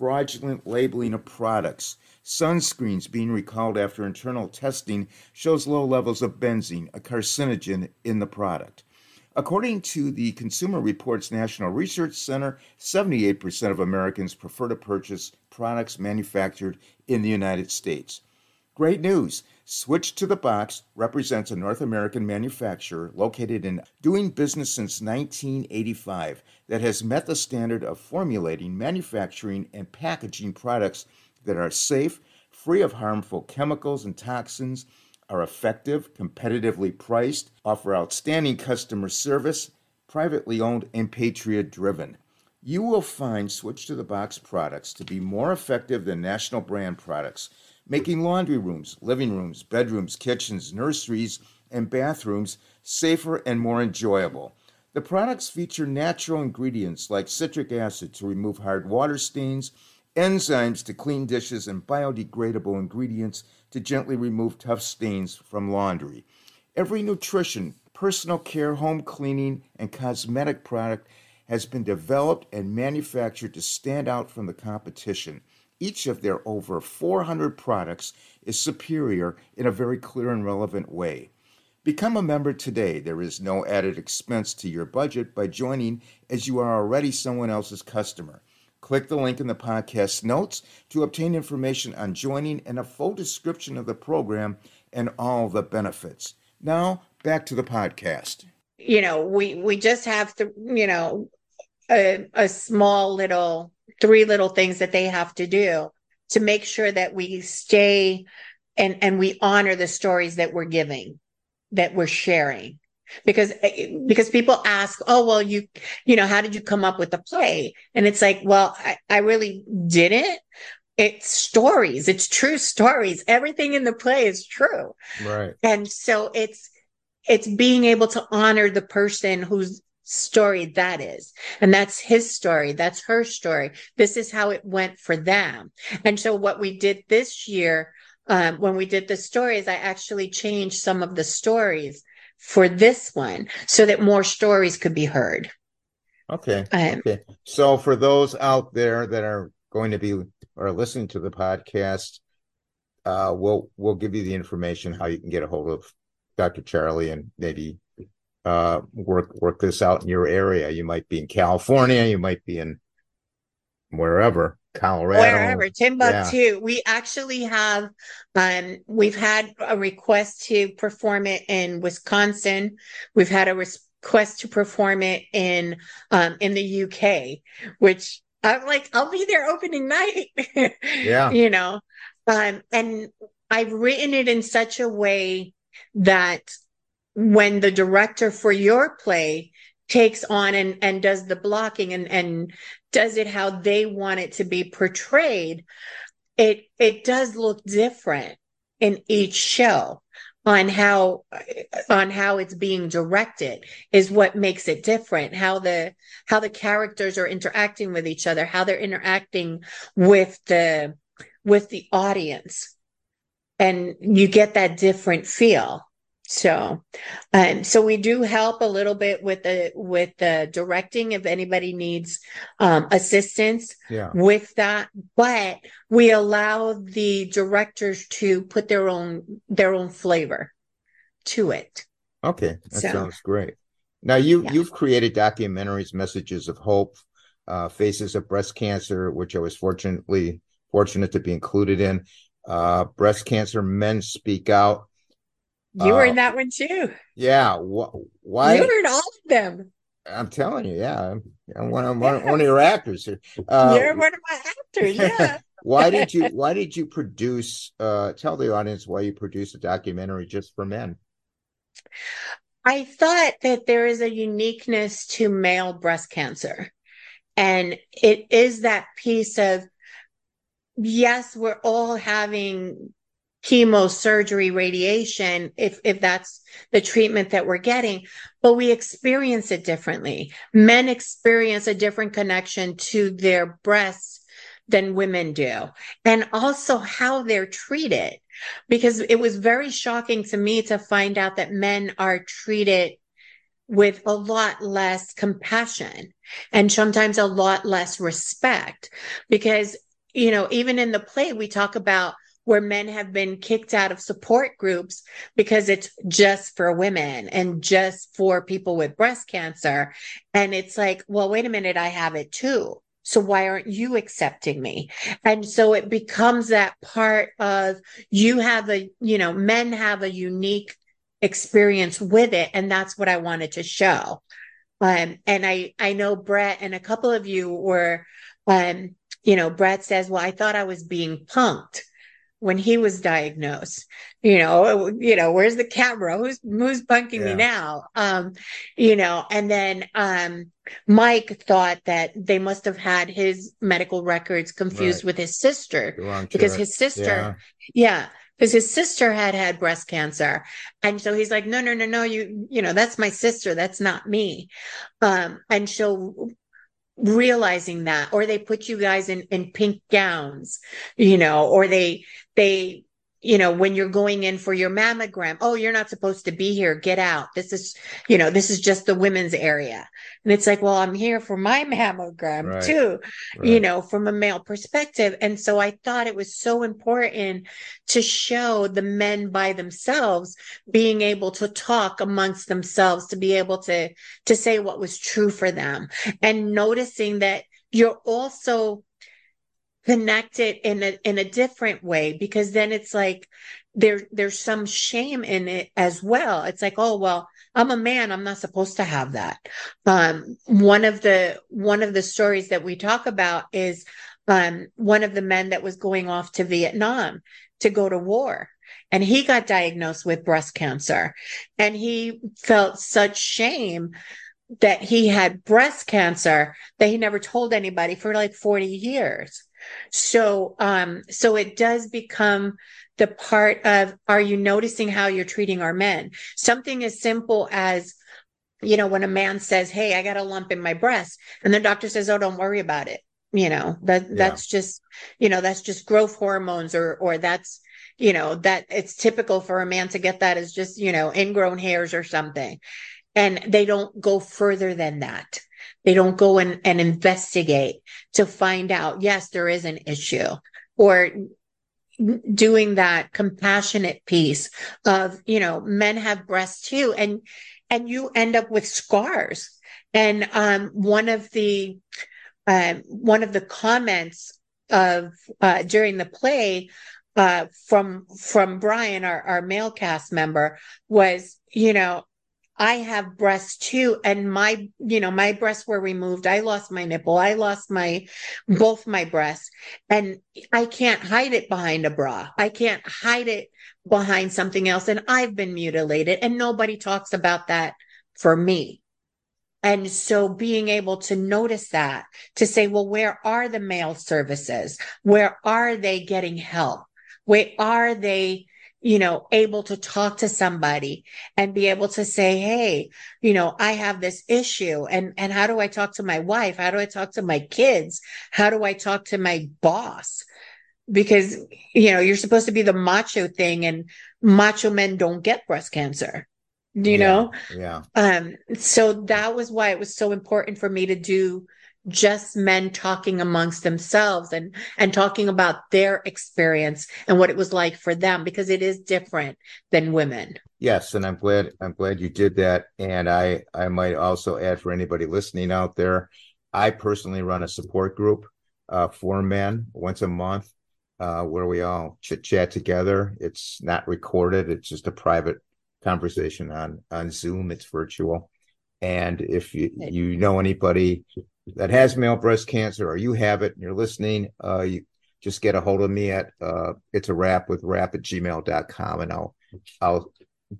Speaker 1: fraudulent labeling of products. Sunscreens being recalled after internal testing shows low levels of benzene, a carcinogen, in the product. According to the Consumer Reports National Research Center, 78% of Americans prefer to purchase products manufactured in the United States. Great news! Switch to the Box represents a North American manufacturer located in doing business since 1985 that has met the standard of formulating, manufacturing, and packaging products that are safe, free of harmful chemicals and toxins, are effective, competitively priced, offer outstanding customer service, privately owned, and patriot driven. You will find Switch to the Box products to be more effective than national brand products, making laundry rooms, living rooms, bedrooms, kitchens, nurseries, and bathrooms safer and more enjoyable. The products feature natural ingredients like citric acid to remove hard water stains, enzymes to clean dishes, and biodegradable ingredients to gently remove tough stains from laundry. Every nutrition, personal care, home cleaning, and cosmetic product has been developed and manufactured to stand out from the competition. Each of their over 400 products is superior in a very clear and relevant way. Become a member today. There is no added expense to your budget by joining as you are already someone else's customer. Click the link in the podcast notes to obtain information on joining and a full description of the program and all the benefits. Now, back to the podcast.
Speaker 2: You know, we we just have to, you know, a, a small little three little things that they have to do to make sure that we stay and and we honor the stories that we're giving that we're sharing. Because because people ask oh well you you know how did you come up with the play? And it's like well I, I really didn't. It's stories. It's true stories. Everything in the play is true.
Speaker 1: Right.
Speaker 2: And so it's it's being able to honor the person whose story that is and that's his story that's her story this is how it went for them and so what we did this year um, when we did the stories, I actually changed some of the stories for this one so that more stories could be heard.
Speaker 1: Okay. Um, okay. So for those out there that are going to be or listening to the podcast, uh, we'll we'll give you the information how you can get a hold of Dr. Charley and maybe uh, work work this out in your area. You might be in California, you might be in wherever, Colorado,
Speaker 2: wherever Timbuktu. Yeah. We actually have um we've had a request to perform it in Wisconsin. We've had a request to perform it in um in the UK, which I'm like, I'll be there opening night. [LAUGHS]
Speaker 1: yeah.
Speaker 2: You know. Um and I've written it in such a way that when the director for your play takes on and, and does the blocking and, and does it how they want it to be portrayed, it it does look different in each show on how on how it's being directed is what makes it different. How the how the characters are interacting with each other how they're interacting with the with the audience. And you get that different feel so, um, so we do help a little bit with the with the directing if anybody needs um, assistance
Speaker 1: yeah.
Speaker 2: with that. But we allow the directors to put their own their own flavor to it.
Speaker 1: Okay, that so, sounds great. Now you yeah. you've created documentaries, messages of hope, uh, faces of breast cancer, which I was fortunately fortunate to be included in. Uh, breast cancer men speak out
Speaker 2: you uh, were in that one too.
Speaker 1: Yeah. Wh- why?
Speaker 2: You were in all of them.
Speaker 1: I'm telling you, yeah. I'm, I'm one, I'm one, one of [LAUGHS] your actors here.
Speaker 2: Uh, You're one of my actors, yeah. [LAUGHS]
Speaker 1: why did you why did you produce uh tell the audience why you produced a documentary just for men?
Speaker 2: I thought that there is a uniqueness to male breast cancer. And it is that piece of yes, we're all having chemo, surgery, radiation, if, if that's the treatment that we're getting, but we experience it differently. Men experience a different connection to their breasts than women do, and also how they're treated. Because it was very shocking to me to find out that men are treated with a lot less compassion and sometimes a lot less respect. Because, you know, even in the play, we talk about where men have been kicked out of support groups because it's just for women and just for people with breast cancer. And it's like, well, wait a minute, I have it too. So why aren't you accepting me? And so it becomes that part of you have a, you know, men have a unique experience with it. And that's what I wanted to show. Um, and I, I know Brett and a couple of you were, um, you know, Brett says, well, I thought I was being punked when he was diagnosed you know you know where's the camera? Who's who's bunking yeah. me now? Um you know and then um mike thought that they must have had his medical records confused right. with his sister because his sister yeah. because his sister had had breast cancer. And so he's like no no no no you you know that's my sister. That's not me. Um and so realizing that or they put you guys in in pink gowns you know or they they you know, when you're going in for your mammogram, oh, you're not supposed to be here. Get out. This is, you know, this is just the women's area. And it's like, well, I'm here for my [LAUGHS] mammogram right. too, right. you know, from a male perspective. And so I thought it was so important to show the men by themselves being able to talk amongst themselves, to be able to, to say what was true for them and noticing that you're also connect it in a in a different way because then it's like there there's some shame in it as well. It's like oh well i'm a man i'm not supposed to have that. Um one of the one of the stories that we talk about is um one of the men that was going off to vietnam to go to war and he got diagnosed with breast cancer and he felt such shame that he had breast cancer that he never told anybody for like 40 years so, um, so it does become the part of, are you noticing how you're treating our men? Something as simple as, you know, when a man says, Hey, I got a lump in my breast and the doctor says, Oh, don't worry about it. You know, that, yeah. that's just, you know, that's just growth hormones or, or that's, you know, that it's typical for a man to get that as just, you know, ingrown hairs or something. And they don't go further than that They don't go and, and investigate to find out, yes, there is an issue or doing that compassionate piece of, you know, men have breasts too. And, and you end up with scars. And, um, one of the, um, one of the comments of, uh, during the play, uh, from, from Brian, our, our male cast member was, you know, I have breasts too. And my, you know, my breasts were removed. I lost my nipple. I lost my, both my breasts and I can't hide it behind a bra. I can't hide it behind something else. And I've been mutilated and nobody talks about that for me. And so being able to notice that to say, well, where are the male services? Where are they getting help? Where are they you know, able to talk to somebody and be able to say, Hey, you know, I have this issue and, and how do I talk to my wife? How do I talk to my kids? How do I talk to my boss? Because, you know, you're supposed to be the macho thing and macho men don't get breast cancer. You
Speaker 1: yeah,
Speaker 2: know?
Speaker 1: Yeah.
Speaker 2: Um, so that was why it was so important for me to do just men talking amongst themselves and and talking about their experience and what it was like for them because it is different than women.
Speaker 1: Yes and i'm glad i'm glad you did that. And i i might also add for anybody listening out there i personally run a support group uh, for men once a month uh, where we all chit chat together. It's not recorded. It's just a private conversation on on zoom. It's virtual. And if you you know anybody that has male breast cancer or you have it and you're listening, uh, you just get a hold of me at uh, it's a wrap with rap at gmail.com and I'll I'll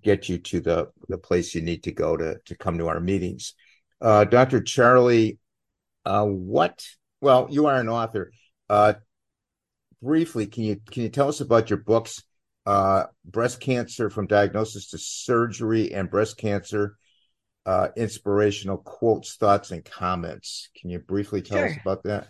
Speaker 1: get you to the the place you need to go to to come to our meetings. Uh, Dr. Charley, uh, what well, you are an author. Uh, briefly, can you can you tell us about your books? Uh, breast cancer from diagnosis to surgery and breast cancer uh, inspirational quotes, thoughts, and comments. Can you briefly tell sure. us about that?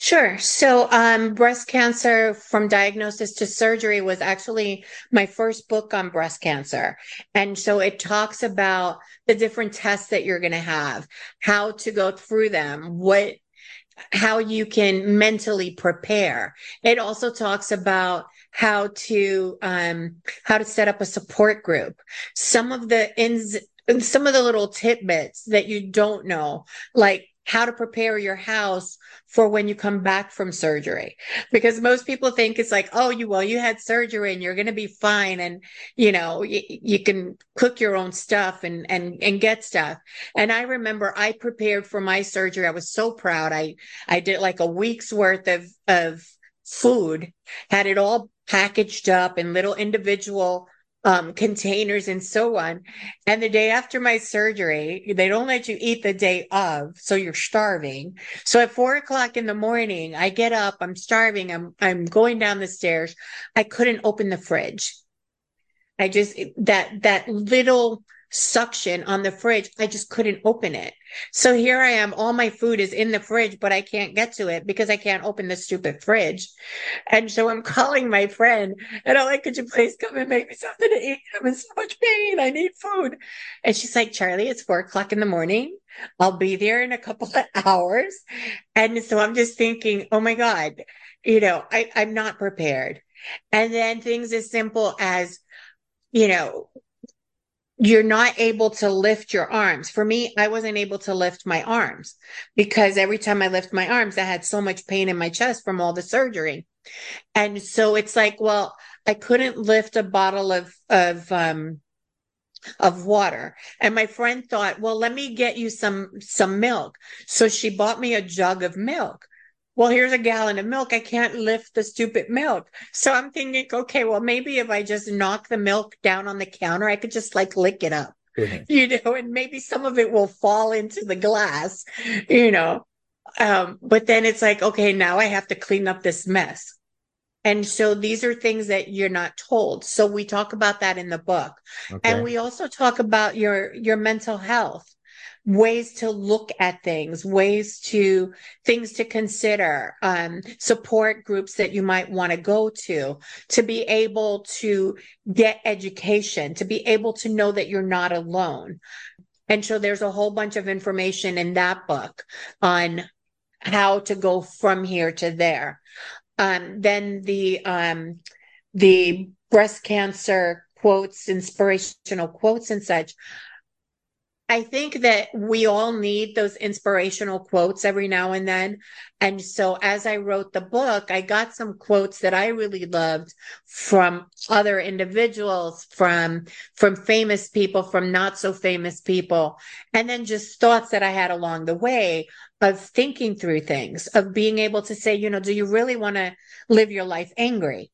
Speaker 2: Sure. So, um, breast cancer from diagnosis to surgery was actually my first book on breast cancer. And so it talks about the different tests that you're going to have, how to go through them, what, how you can mentally prepare. It also talks about how to, um, how to set up a support group. Some of the ins, some of the little tidbits that you don't know, like how to prepare your house for when you come back from surgery. Because most people think it's like, oh, you, well, you had surgery and you're going to be fine. And, you know, y- you can cook your own stuff and, and, and get stuff. And I remember I prepared for my surgery. I was so proud. I, I did like a week's worth of, of food, had it all packaged up in little individual um, containers and so on. And the day after my surgery, they don't let you eat the day of, so you're starving. So at four o'clock in the morning, I get up, I'm starving, I'm I'm going down the stairs. I couldn't open the fridge. I just that that little suction on the fridge. I just couldn't open it. So here I am. All my food is in the fridge, but I can't get to it because I can't open the stupid fridge. And so I'm [LAUGHS] calling my friend and I'm like, could you please come and make me something to eat? I'm in so much pain. I need food. And she's like, Charley, it's four o'clock in the morning. I'll be there in a couple of [LAUGHS] hours. And so I'm just thinking, oh my God, you know, I, I'm not prepared. And then things as simple as, you know, you're not able to lift your arms. For me, I wasn't able to lift my arms because every time I lift my arms, I had so much pain in my chest from all the surgery. And so it's like, well, I couldn't lift a bottle of, of, um, of water. And my friend thought, well, let me get you some, some milk. So she bought me a jug of milk well, here's a gallon of milk. I can't lift the stupid milk. So I'm thinking, okay, well, maybe if I just knock the milk down on the counter, I could just like lick it up, mm-hmm. [LAUGHS] you know, and maybe some of it will fall into the glass, you know. Um, but then it's like, okay, now I have to clean up this mess. And so these are things that you're not told. So we talk about that in the book. Okay. And we also talk about your your mental health ways to look at things, ways to things to consider, um, support groups that you might want to go to, to be able to get education, to be able to know that you're not alone. And so there's a whole bunch of information in that book on how to go from here to there. Um, then the um, the breast cancer quotes, inspirational quotes and such. I think that we all need those inspirational quotes every now and then. And so as I wrote the book, I got some quotes that I really loved from other individuals, from, from famous people, from not so famous people, and then just thoughts that I had along the way of thinking through things, of being able to say, you know, do you really want to live your life angry?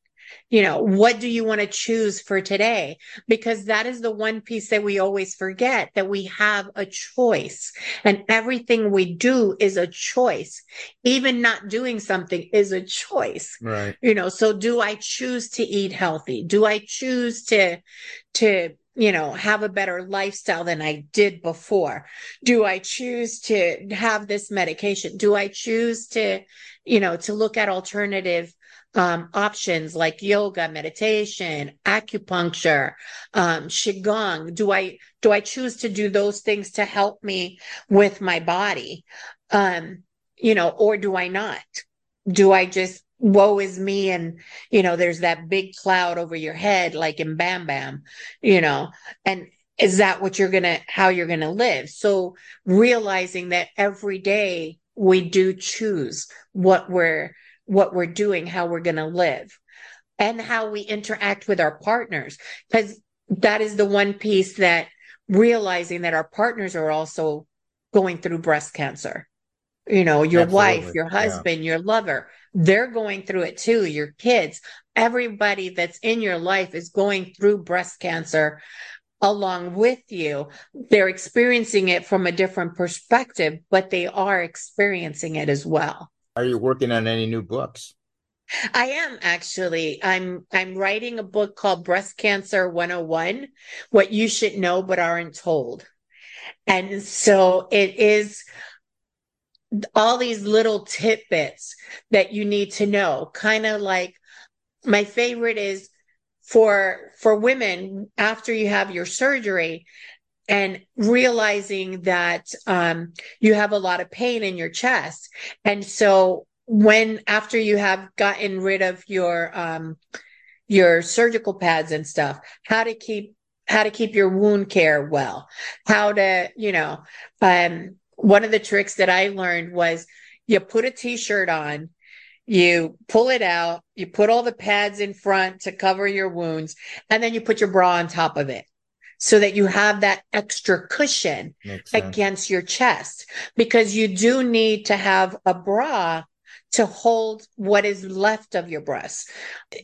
Speaker 2: You know, what do you want to choose for today? Because that is the one piece that we always forget that we have a choice and everything we do is a choice. Even not doing something is a choice.
Speaker 1: Right.
Speaker 2: You know, so do I choose to eat healthy? Do I choose to, to, you know, have a better lifestyle than I did before? Do I choose to have this medication? Do I choose to, you know, to look at alternative um, options like yoga, meditation, acupuncture, um, qigong? Do I do I choose to do those things to help me with my body, um, you know, or do I not? Do I just woe is me and you know there's that big cloud over your head like in Bam Bam, you know, and is that what you're gonna how you're gonna live? So realizing that every day we do choose what we're what we're doing, how we're going to live, and how we interact with our partners. Because that is the one piece that realizing that our partners are also going through breast cancer. You know, your Absolutely. wife, your husband, yeah. your lover, they're going through it too. Your kids, everybody that's in your life is going through breast cancer along with you. They're experiencing it from a different perspective, but they are experiencing it as well.
Speaker 1: Are you working on any new books?
Speaker 2: I am actually. I'm I'm writing a book called Breast Cancer 101: What You Should Know But Aren't Told. And so it is all these little tidbits that you need to know. Kind of like my favorite is for for women after you have your surgery and realizing that um, you have a lot of pain in your chest. And so when after you have gotten rid of your um, your surgical pads and stuff, how to keep how to keep your wound care well, how to you know, um, one of the tricks that I learned was you put a t-shirt on you pull it out, you put all the pads in front to cover your wounds, and then you put your bra on top of it so that you have that extra cushion against your chest because you do need to have a bra to hold what is left of your breasts.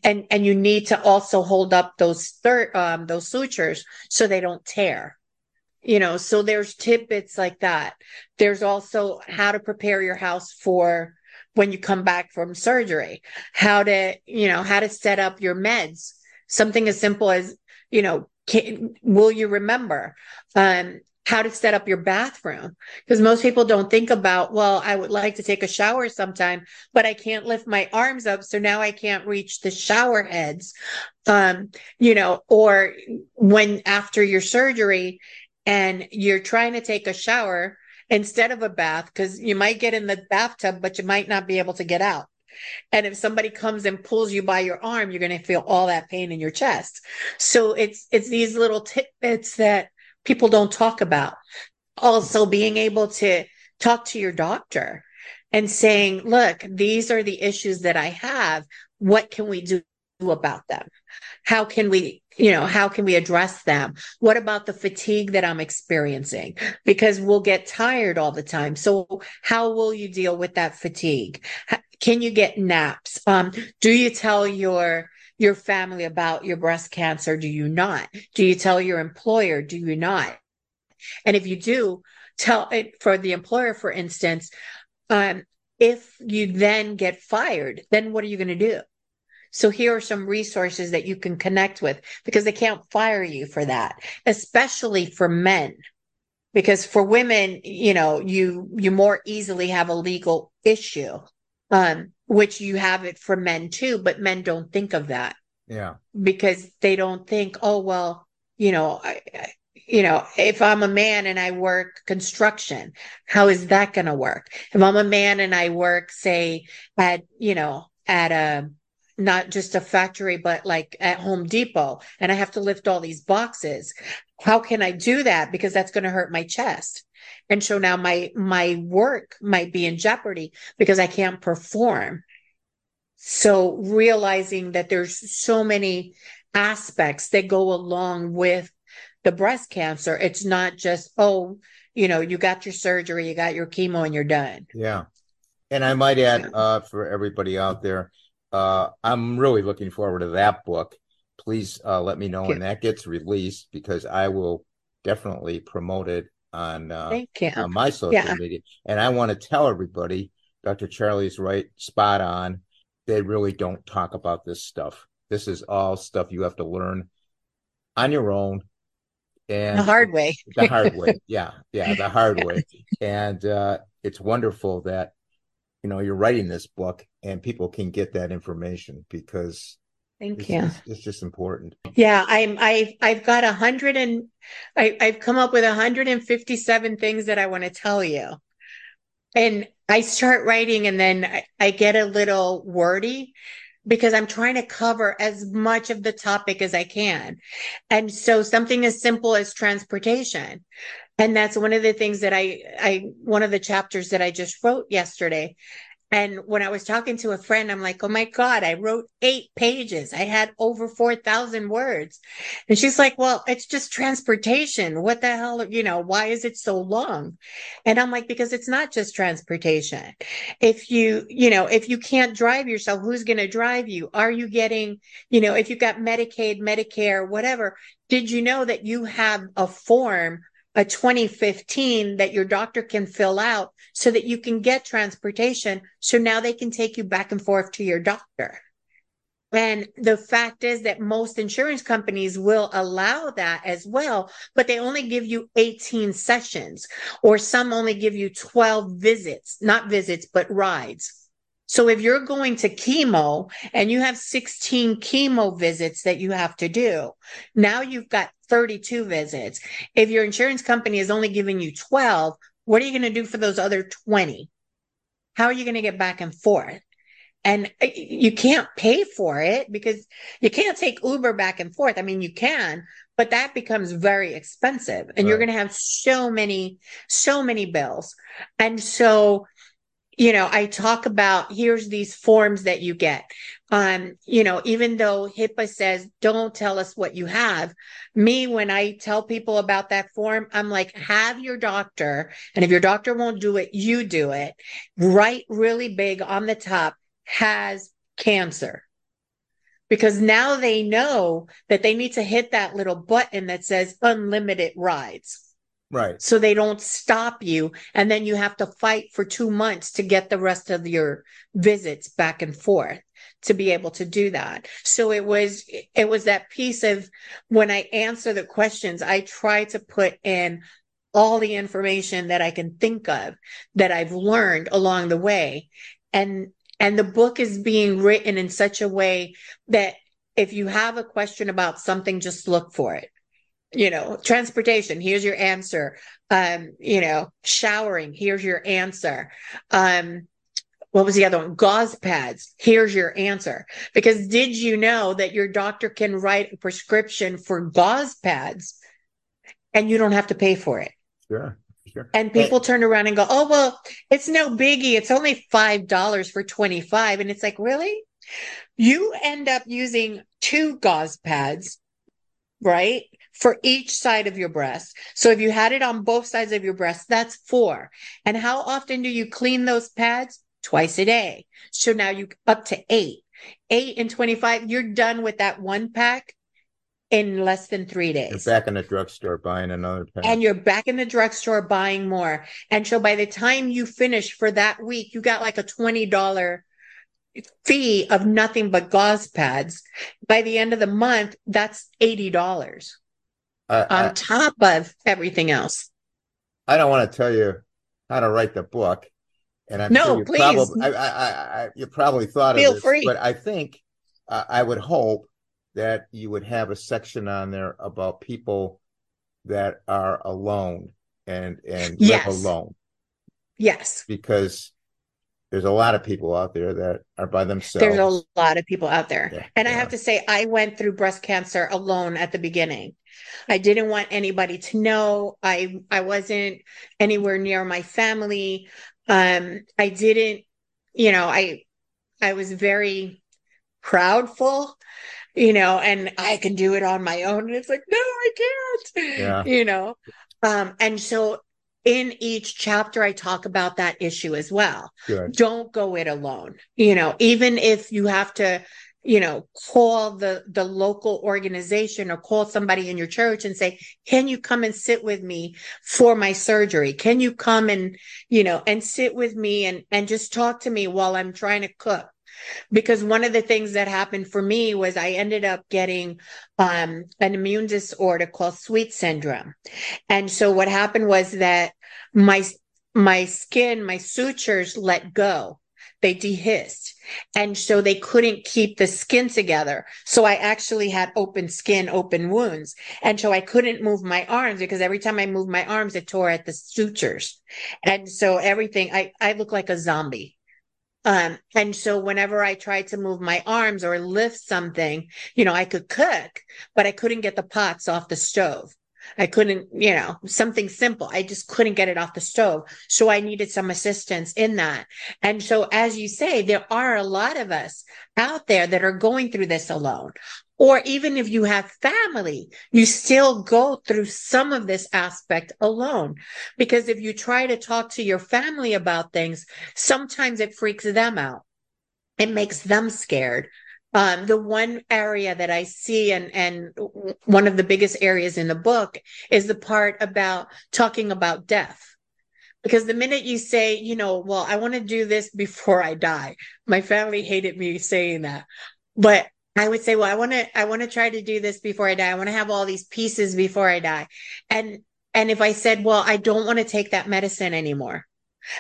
Speaker 2: And and you need to also hold up those third um those sutures so they don't tear. You know so there's tidbits like that. There's also how to prepare your house for when you come back from surgery. How to you know how to set up your meds. Something as simple as you know can, will you remember um, how to set up your bathroom? Because most people don't think about, well, I would like to take a shower sometime, but I can't lift my arms up. So now I can't reach the shower heads. Um, you know, or when after your surgery and you're trying to take a shower instead of a bath, because you might get in the bathtub, but you might not be able to get out. And if somebody comes and pulls you by your arm, you're going to feel all that pain in your chest. So it's, it's these little tidbits that people don't talk about. Also being able to talk to your doctor and saying, look, these are the issues that I have. What can we do about them? How can we, you know, how can we address them? What about the fatigue that I'm experiencing? Because we'll get tired all the time. So how will you deal with that fatigue? Can you get naps? Um, do you tell your your family about your breast cancer? Do you not? Do you tell your employer? Do you not? And if you do, tell it for the employer, for instance, um, if you then get fired, then what are you going to do? So here are some resources that you can connect with because they can't fire you for that, especially for men. Because for women, you know, you you more easily have a legal issue um, which you have it for men too, but men don't think of that.
Speaker 1: Yeah.
Speaker 2: Because they don't think, oh, well, you know, I, I, you know, if I'm a man and I work construction, how is that going to work? If I'm a man and I work, say, at, you know, at a, not just a factory, but like at Home Depot, and I have to lift all these boxes, how can I do that? Because that's going to hurt my chest. And so now my, my work might be in jeopardy because I can't perform. So realizing that there's so many aspects that go along with the breast cancer. It's not just, oh, you know, you got your surgery, you got your chemo, and you're done.
Speaker 1: Yeah. And I might add uh, for everybody out there, uh, I'm really looking forward to that book. Please uh, let me know when that gets released because I will definitely promote it on, uh, on my social yeah. media. And I want to tell everybody, Dr. Charley's right, spot on. They really don't talk about this stuff. This is all stuff you have to learn on your own and
Speaker 2: the hard way [LAUGHS]
Speaker 1: the hard way yeah yeah the hard [LAUGHS] way and uh, it's wonderful that you know you're writing this book and people can get that information because
Speaker 2: thank
Speaker 1: it's,
Speaker 2: you
Speaker 1: it's, it's, just important
Speaker 2: yeah i'm i've i've got a hundred and I, i've come up with 157 things that i want to tell you and i start writing and then I, I get a little wordy because I'm trying to cover as much of the topic as I can. And so something as simple as transportation. And that's one of the things that I, I, one of the chapters that I just wrote yesterday. And when I was talking to a friend, I'm like, oh my God, I wrote eight pages. I had over 4,000 words. And she's like, well, it's just transportation. What the hell? You know, why is it so long? And I'm like, because it's not just transportation. If you, you know, if you can't drive yourself, who's going to drive you? Are you getting, you know, if you've got Medicaid, Medicare, whatever, did you know that you have a form a 2015 that your doctor can fill out so that you can get transportation. So now they can take you back and forth to your doctor. And the fact is that most insurance companies will allow that as well, but they only give you 18 sessions or some only give you 12 visits, not visits, but rides. So if you're going to chemo and you have 16 chemo visits that you have to do, now you've got 32 visits. If your insurance company is only giving you 12, what are you going to do for those other 20? How are you going to get back and forth? And uh, you can't pay for it because you can't take Uber back and forth. I mean, you can, but that becomes very expensive and right. you're going to have so many, so many bills. And so you know, I talk about here's these forms that you get. Um, you know, even though HIPAA says don't tell us what you have, me, when I tell people about that form, I'm like, have your doctor, and if your doctor won't do it, you do it. Write really big on the top, has cancer. Because now they know that they need to hit that little button that says unlimited rides.
Speaker 1: Right.
Speaker 2: So they don't stop you. And then you have to fight for two months to get the rest of your visits back and forth to be able to do that. So it was, it was that piece of when I answer the questions, I try to put in all the information that I can think of that I've learned along the way. And, and the book is being written in such a way that if you have a question about something, just look for it you know, transportation, here's your answer. Um, you know, showering, here's your answer. Um, what was the other one? Gauze pads. Here's your answer. Because did you know that your doctor can write a prescription for gauze pads and you don't have to pay for it?
Speaker 1: Sure. Sure.
Speaker 2: And people hey. turn around and go, "Oh well, it's no biggie. It's only five dollars for twenty five. And it's like, really? You end up using two gauze pads, right? For each side of your breast. So if you had it on both sides of your breast, that's four. And how often do you clean those pads? Twice a day. So now you up to eight. Eight and 25, you're done with that one pack in less than three days.
Speaker 1: You're back in the drugstore buying another pack.
Speaker 2: And you're back in the drugstore buying more. And so by the time you finish for that week, you got like a $20 fee of nothing but gauze pads. By the end of the month, that's $80 on I, top of everything else.
Speaker 1: I don't want to tell you how to write the book, and I'm
Speaker 2: no,
Speaker 1: sure you
Speaker 2: please.
Speaker 1: Probably, I, I, you probably thought
Speaker 2: Feel
Speaker 1: of this,
Speaker 2: free.
Speaker 1: but I think uh, I would hope that you would have a section on there about people that are alone and and
Speaker 2: Yes.
Speaker 1: live alone
Speaker 2: Yes.
Speaker 1: because there's a lot of people out there that are by themselves.
Speaker 2: There's a lot of people out there.
Speaker 1: Yeah,
Speaker 2: And I have to say, I went through breast cancer alone at the beginning. I didn't want anybody to know. I I wasn't anywhere near my family. Um, I didn't, you know, I I was very proudful, you know, and I can do it on my own. And it's like, no, I can't.
Speaker 1: Yeah.
Speaker 2: You know. Um, and so in each chapter I talk about that issue as well
Speaker 1: Good.
Speaker 2: don't go it alone you know even if you have to you know call the the local organization or call somebody in your church and say can you come and sit with me for my surgery? Can you come and you know and sit with me and and just talk to me while i'm trying to cook? Because one of the things that happened for me was i ended up getting um an immune disorder called sweet syndrome. And so what happened was that my my skin, my sutures let go. They dehisced. And so they couldn't keep the skin together. So I actually had open skin, open wounds. And so I couldn't move my arms because every time I moved my arms, it tore at the sutures. And so everything, I, I look like a zombie. Um, and so whenever I tried to move my arms or lift something, you know, I could cook, but I couldn't get the pots off the stove. I couldn't, you know, something simple. I just couldn't get it off the stove. So I needed some assistance in that. And so, as you say, there are a lot of us out there that are going through this alone. Or even if you have family, you still go through some of this aspect alone. Because if you try to talk to your family about things, sometimes it freaks them out. It makes them scared. Um, the one area that I see and, and one of the biggest areas in the book is the part about talking about death. Because the minute you say, you know, well, I want to do this before I die, my family hated me saying that. But I would say, well, I want to, I want to try to do this before I die. I want to have all these pieces before I die. And, and if I said, well, I don't want to take that medicine anymore.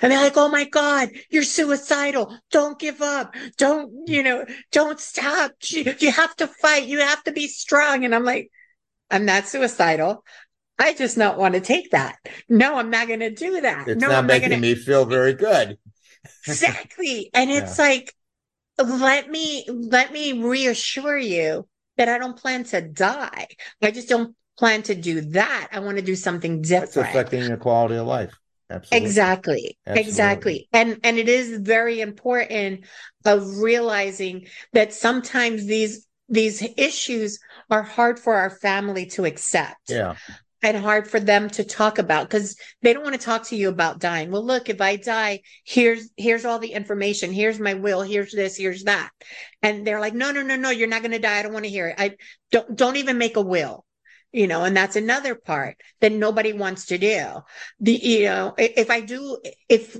Speaker 2: And they're like, oh my God, you're suicidal. Don't give up. Don't, you know, don't stop. You, you have to fight. You have to be strong. And I'm like, I'm not suicidal. I just not want to take that. No, I'm not going to do that.
Speaker 1: It's
Speaker 2: no,
Speaker 1: not
Speaker 2: I'm
Speaker 1: making
Speaker 2: gonna...
Speaker 1: me feel very good. [LAUGHS]
Speaker 2: exactly. And it's like, let me, let me reassure you that I don't plan to die. I just don't plan to do that. I want to do something different.
Speaker 1: That's affecting your quality of life. Absolutely.
Speaker 2: Exactly.
Speaker 1: Absolutely.
Speaker 2: Exactly. And and it is very important of realizing that sometimes these these issues are hard for our family to accept
Speaker 1: Yeah.
Speaker 2: and hard for them to talk about because they don't want to talk to you about dying. Well, look, if I die, here's here's all the information. Here's my will. Here's this. Here's that. And they're like, no, no, no, no. You're not going to die. I don't want to hear it. I don't don't even make a will. You know, and that's another part that nobody wants to do. The you know, if I do, if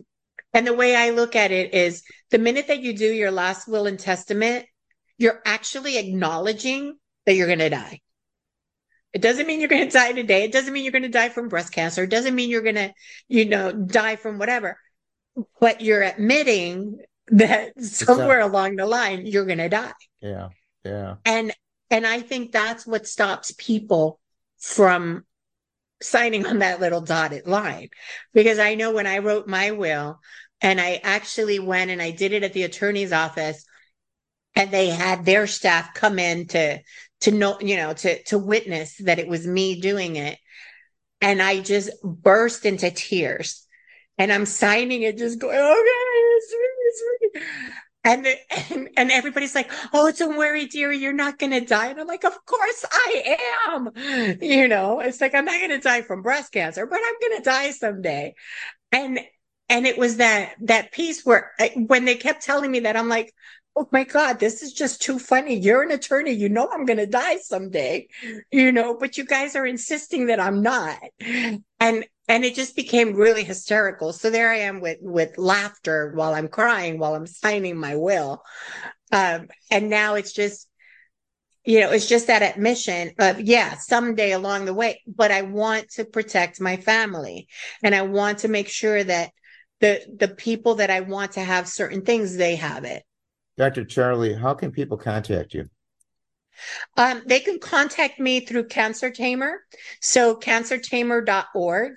Speaker 2: and the way I look at it is the minute that you do your last will and testament, you're actually acknowledging that you're going to die. It doesn't mean you're going [LAUGHS] to die today. It doesn't mean you're going to die from breast cancer. It doesn't mean you're going to, you know, die from whatever. But you're admitting that [LAUGHS] somewhere along the line you're going to die.
Speaker 1: Yeah. Yeah.
Speaker 2: And and I think that's what stops people from signing on that little dotted line. Because I know when I wrote my will and I actually went and I did it at the attorney's office and they had their staff come in to to know, you know, to to witness that it was me doing it. And I just burst into tears. And I'm signing it, just going, okay, it's me, it's me. And, and and everybody's like, "Oh, don't worry, dearie, you're not gonna die." And I'm like, "Of course I am." You know, it's like I'm not gonna die from breast cancer, but I'm gonna die someday. And and it was that that piece where when they kept telling me that, I'm like, "Oh my god, this is just too funny." You're an attorney, you know I'm gonna die someday, you know, but you guys are insisting that I'm not. And and it just became really hysterical. So there I am with with laughter while I'm crying while I'm signing my will. Um, and now it's just you know, it's just that admission of, yeah, someday along the way, but I want to protect my family and I want to make sure that the, the people that I want to have certain things, they have it.
Speaker 1: Dr. Charley, how can people contact you?
Speaker 2: Um, they can contact me through Cancer Tamer. So cancertamer.org,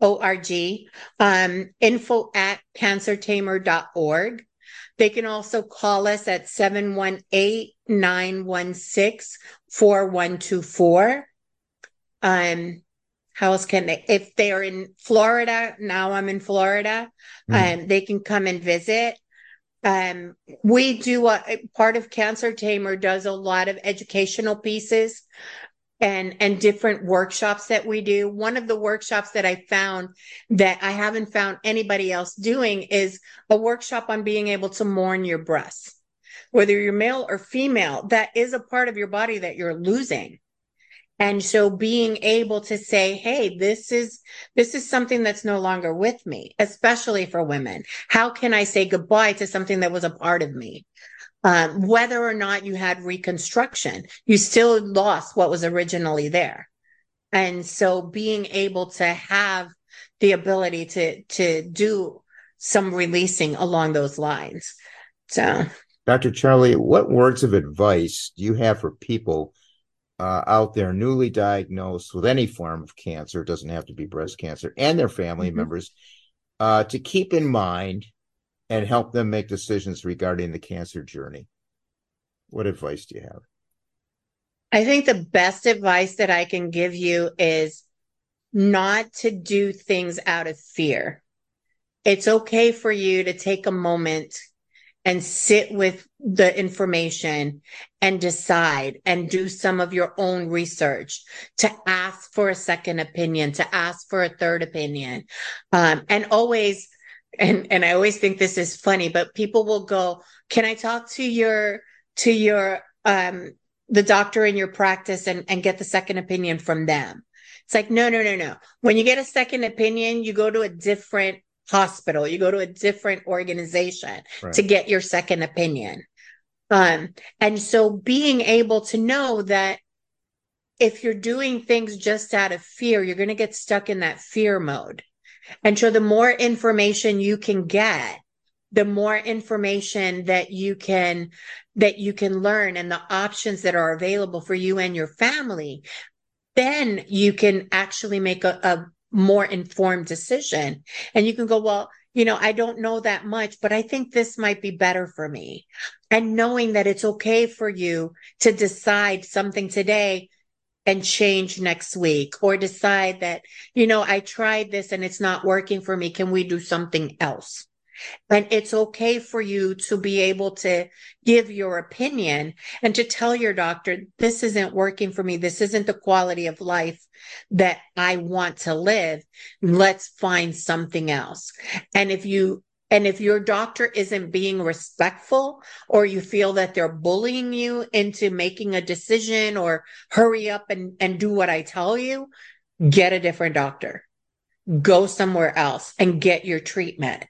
Speaker 2: O-R-G, um, info at cancertamer.org. They can also call us at 718-916-4124. Um, how else can they, if they are in Florida, now I'm in Florida, mm. um, they can come and visit. Um, we do a part of Cancer Tamer does a lot of educational pieces and and different workshops that we do. One of the workshops that I found that I haven't found anybody else doing is a workshop on being able to mourn your breasts. Whether you're male or female, that is a part of your body that you're losing. And so being able to say, Hey, this is, this is something that's no longer with me, especially for women. How can I say goodbye to something that was a part of me? Um, whether or not you had reconstruction, you still lost what was originally there. And so being able to have the ability to, to do some releasing along those lines. So,
Speaker 1: Dr. Charley, what words of advice do you have for people uh, out there newly diagnosed with any form of cancer, it doesn't have to be breast cancer, and their family mm-hmm. members uh, to keep in mind and help them make decisions regarding the cancer journey. What advice do you have?
Speaker 2: I think the best advice that I can give you is not to do things out of fear. It's okay for you to take a moment and sit with the information and decide and do some of your own research to ask for a second opinion, to ask for a third opinion. Um, and always, and, and I always think this is funny, but people will go, can I talk to your, to your, um, the doctor in your practice and, and get the second opinion from them? It's like, no, no, no, no. When you get a second opinion, you go to a different hospital, you go to a different organization right. to get your second opinion. Um, and so being able to know that if you're doing things just out of fear, you're going to get stuck in that fear mode. And so the more information you can get, the more information that you can that you can learn and the options that are available for you and your family then you can actually make a, a more informed decision. And you can go, well, you know, I don't know that much, but I think this might be better for me. And knowing that it's okay for you to decide something today and change next week or decide that, you know, I tried this and it's not working for me. Can we do something else? And it's okay for you to be able to give your opinion and to tell your doctor, this isn't working for me. This isn't the quality of life that I want to live. Let's find something else. And if you and if your doctor isn't being respectful or you feel that they're bullying you into making a decision or hurry up and, and do what I tell you, get a different doctor. Go somewhere else and get your treatment.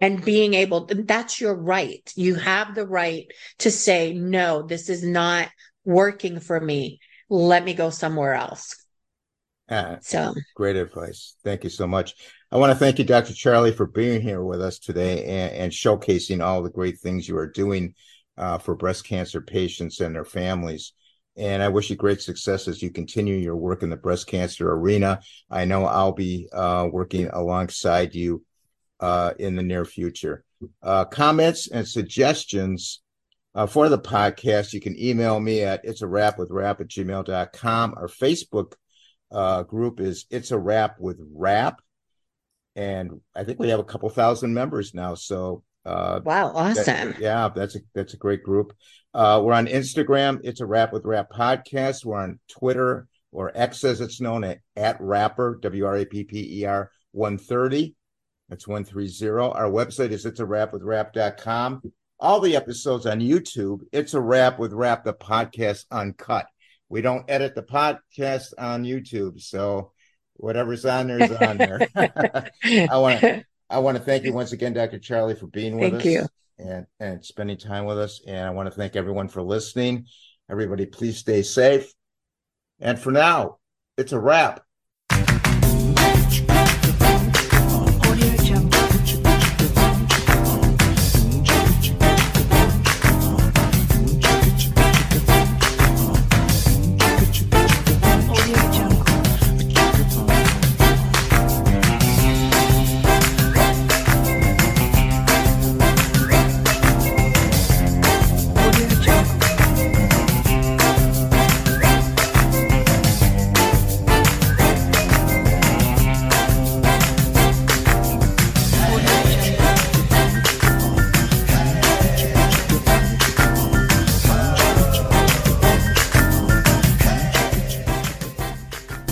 Speaker 2: And being able that's your right. You have the right to say no this is not working for me. Let me go somewhere else.
Speaker 1: Uh, so. great advice. Thank you so much i want to thank you dr charley for being here with us today and, and showcasing all the great things you are doing uh, for breast cancer patients and their families and I wish you great success as you continue your work in the breast cancer arena. I know I'll be uh, working alongside you uh, in the near future. Uh, comments and suggestions uh, for the podcast, you can email me at it's a wrap with rap at gmail.com. Our Facebook uh, group is it's a wrap with rap. And I think we have a couple thousand members now. So
Speaker 2: uh, wow, awesome!
Speaker 1: That, yeah, that's a that's a great group. Uh, we're on Instagram. It's a Wrap with Rap podcast. We're on Twitter or X as it's known at, at Rapper W R A P P E R one thirty. That's one three zero. Our website is it's a wrap with rap.com. All the episodes on YouTube. It's a wrap with rap the podcast uncut. We don't edit the podcast on YouTube, so whatever's on there is on there. [LAUGHS] I want to I want to thank you once again, Dr. Charley, for being with
Speaker 2: thank us you.
Speaker 1: and, and spending time with us. And I want to thank everyone for listening. Everybody, please stay safe. And for now, it's a wrap.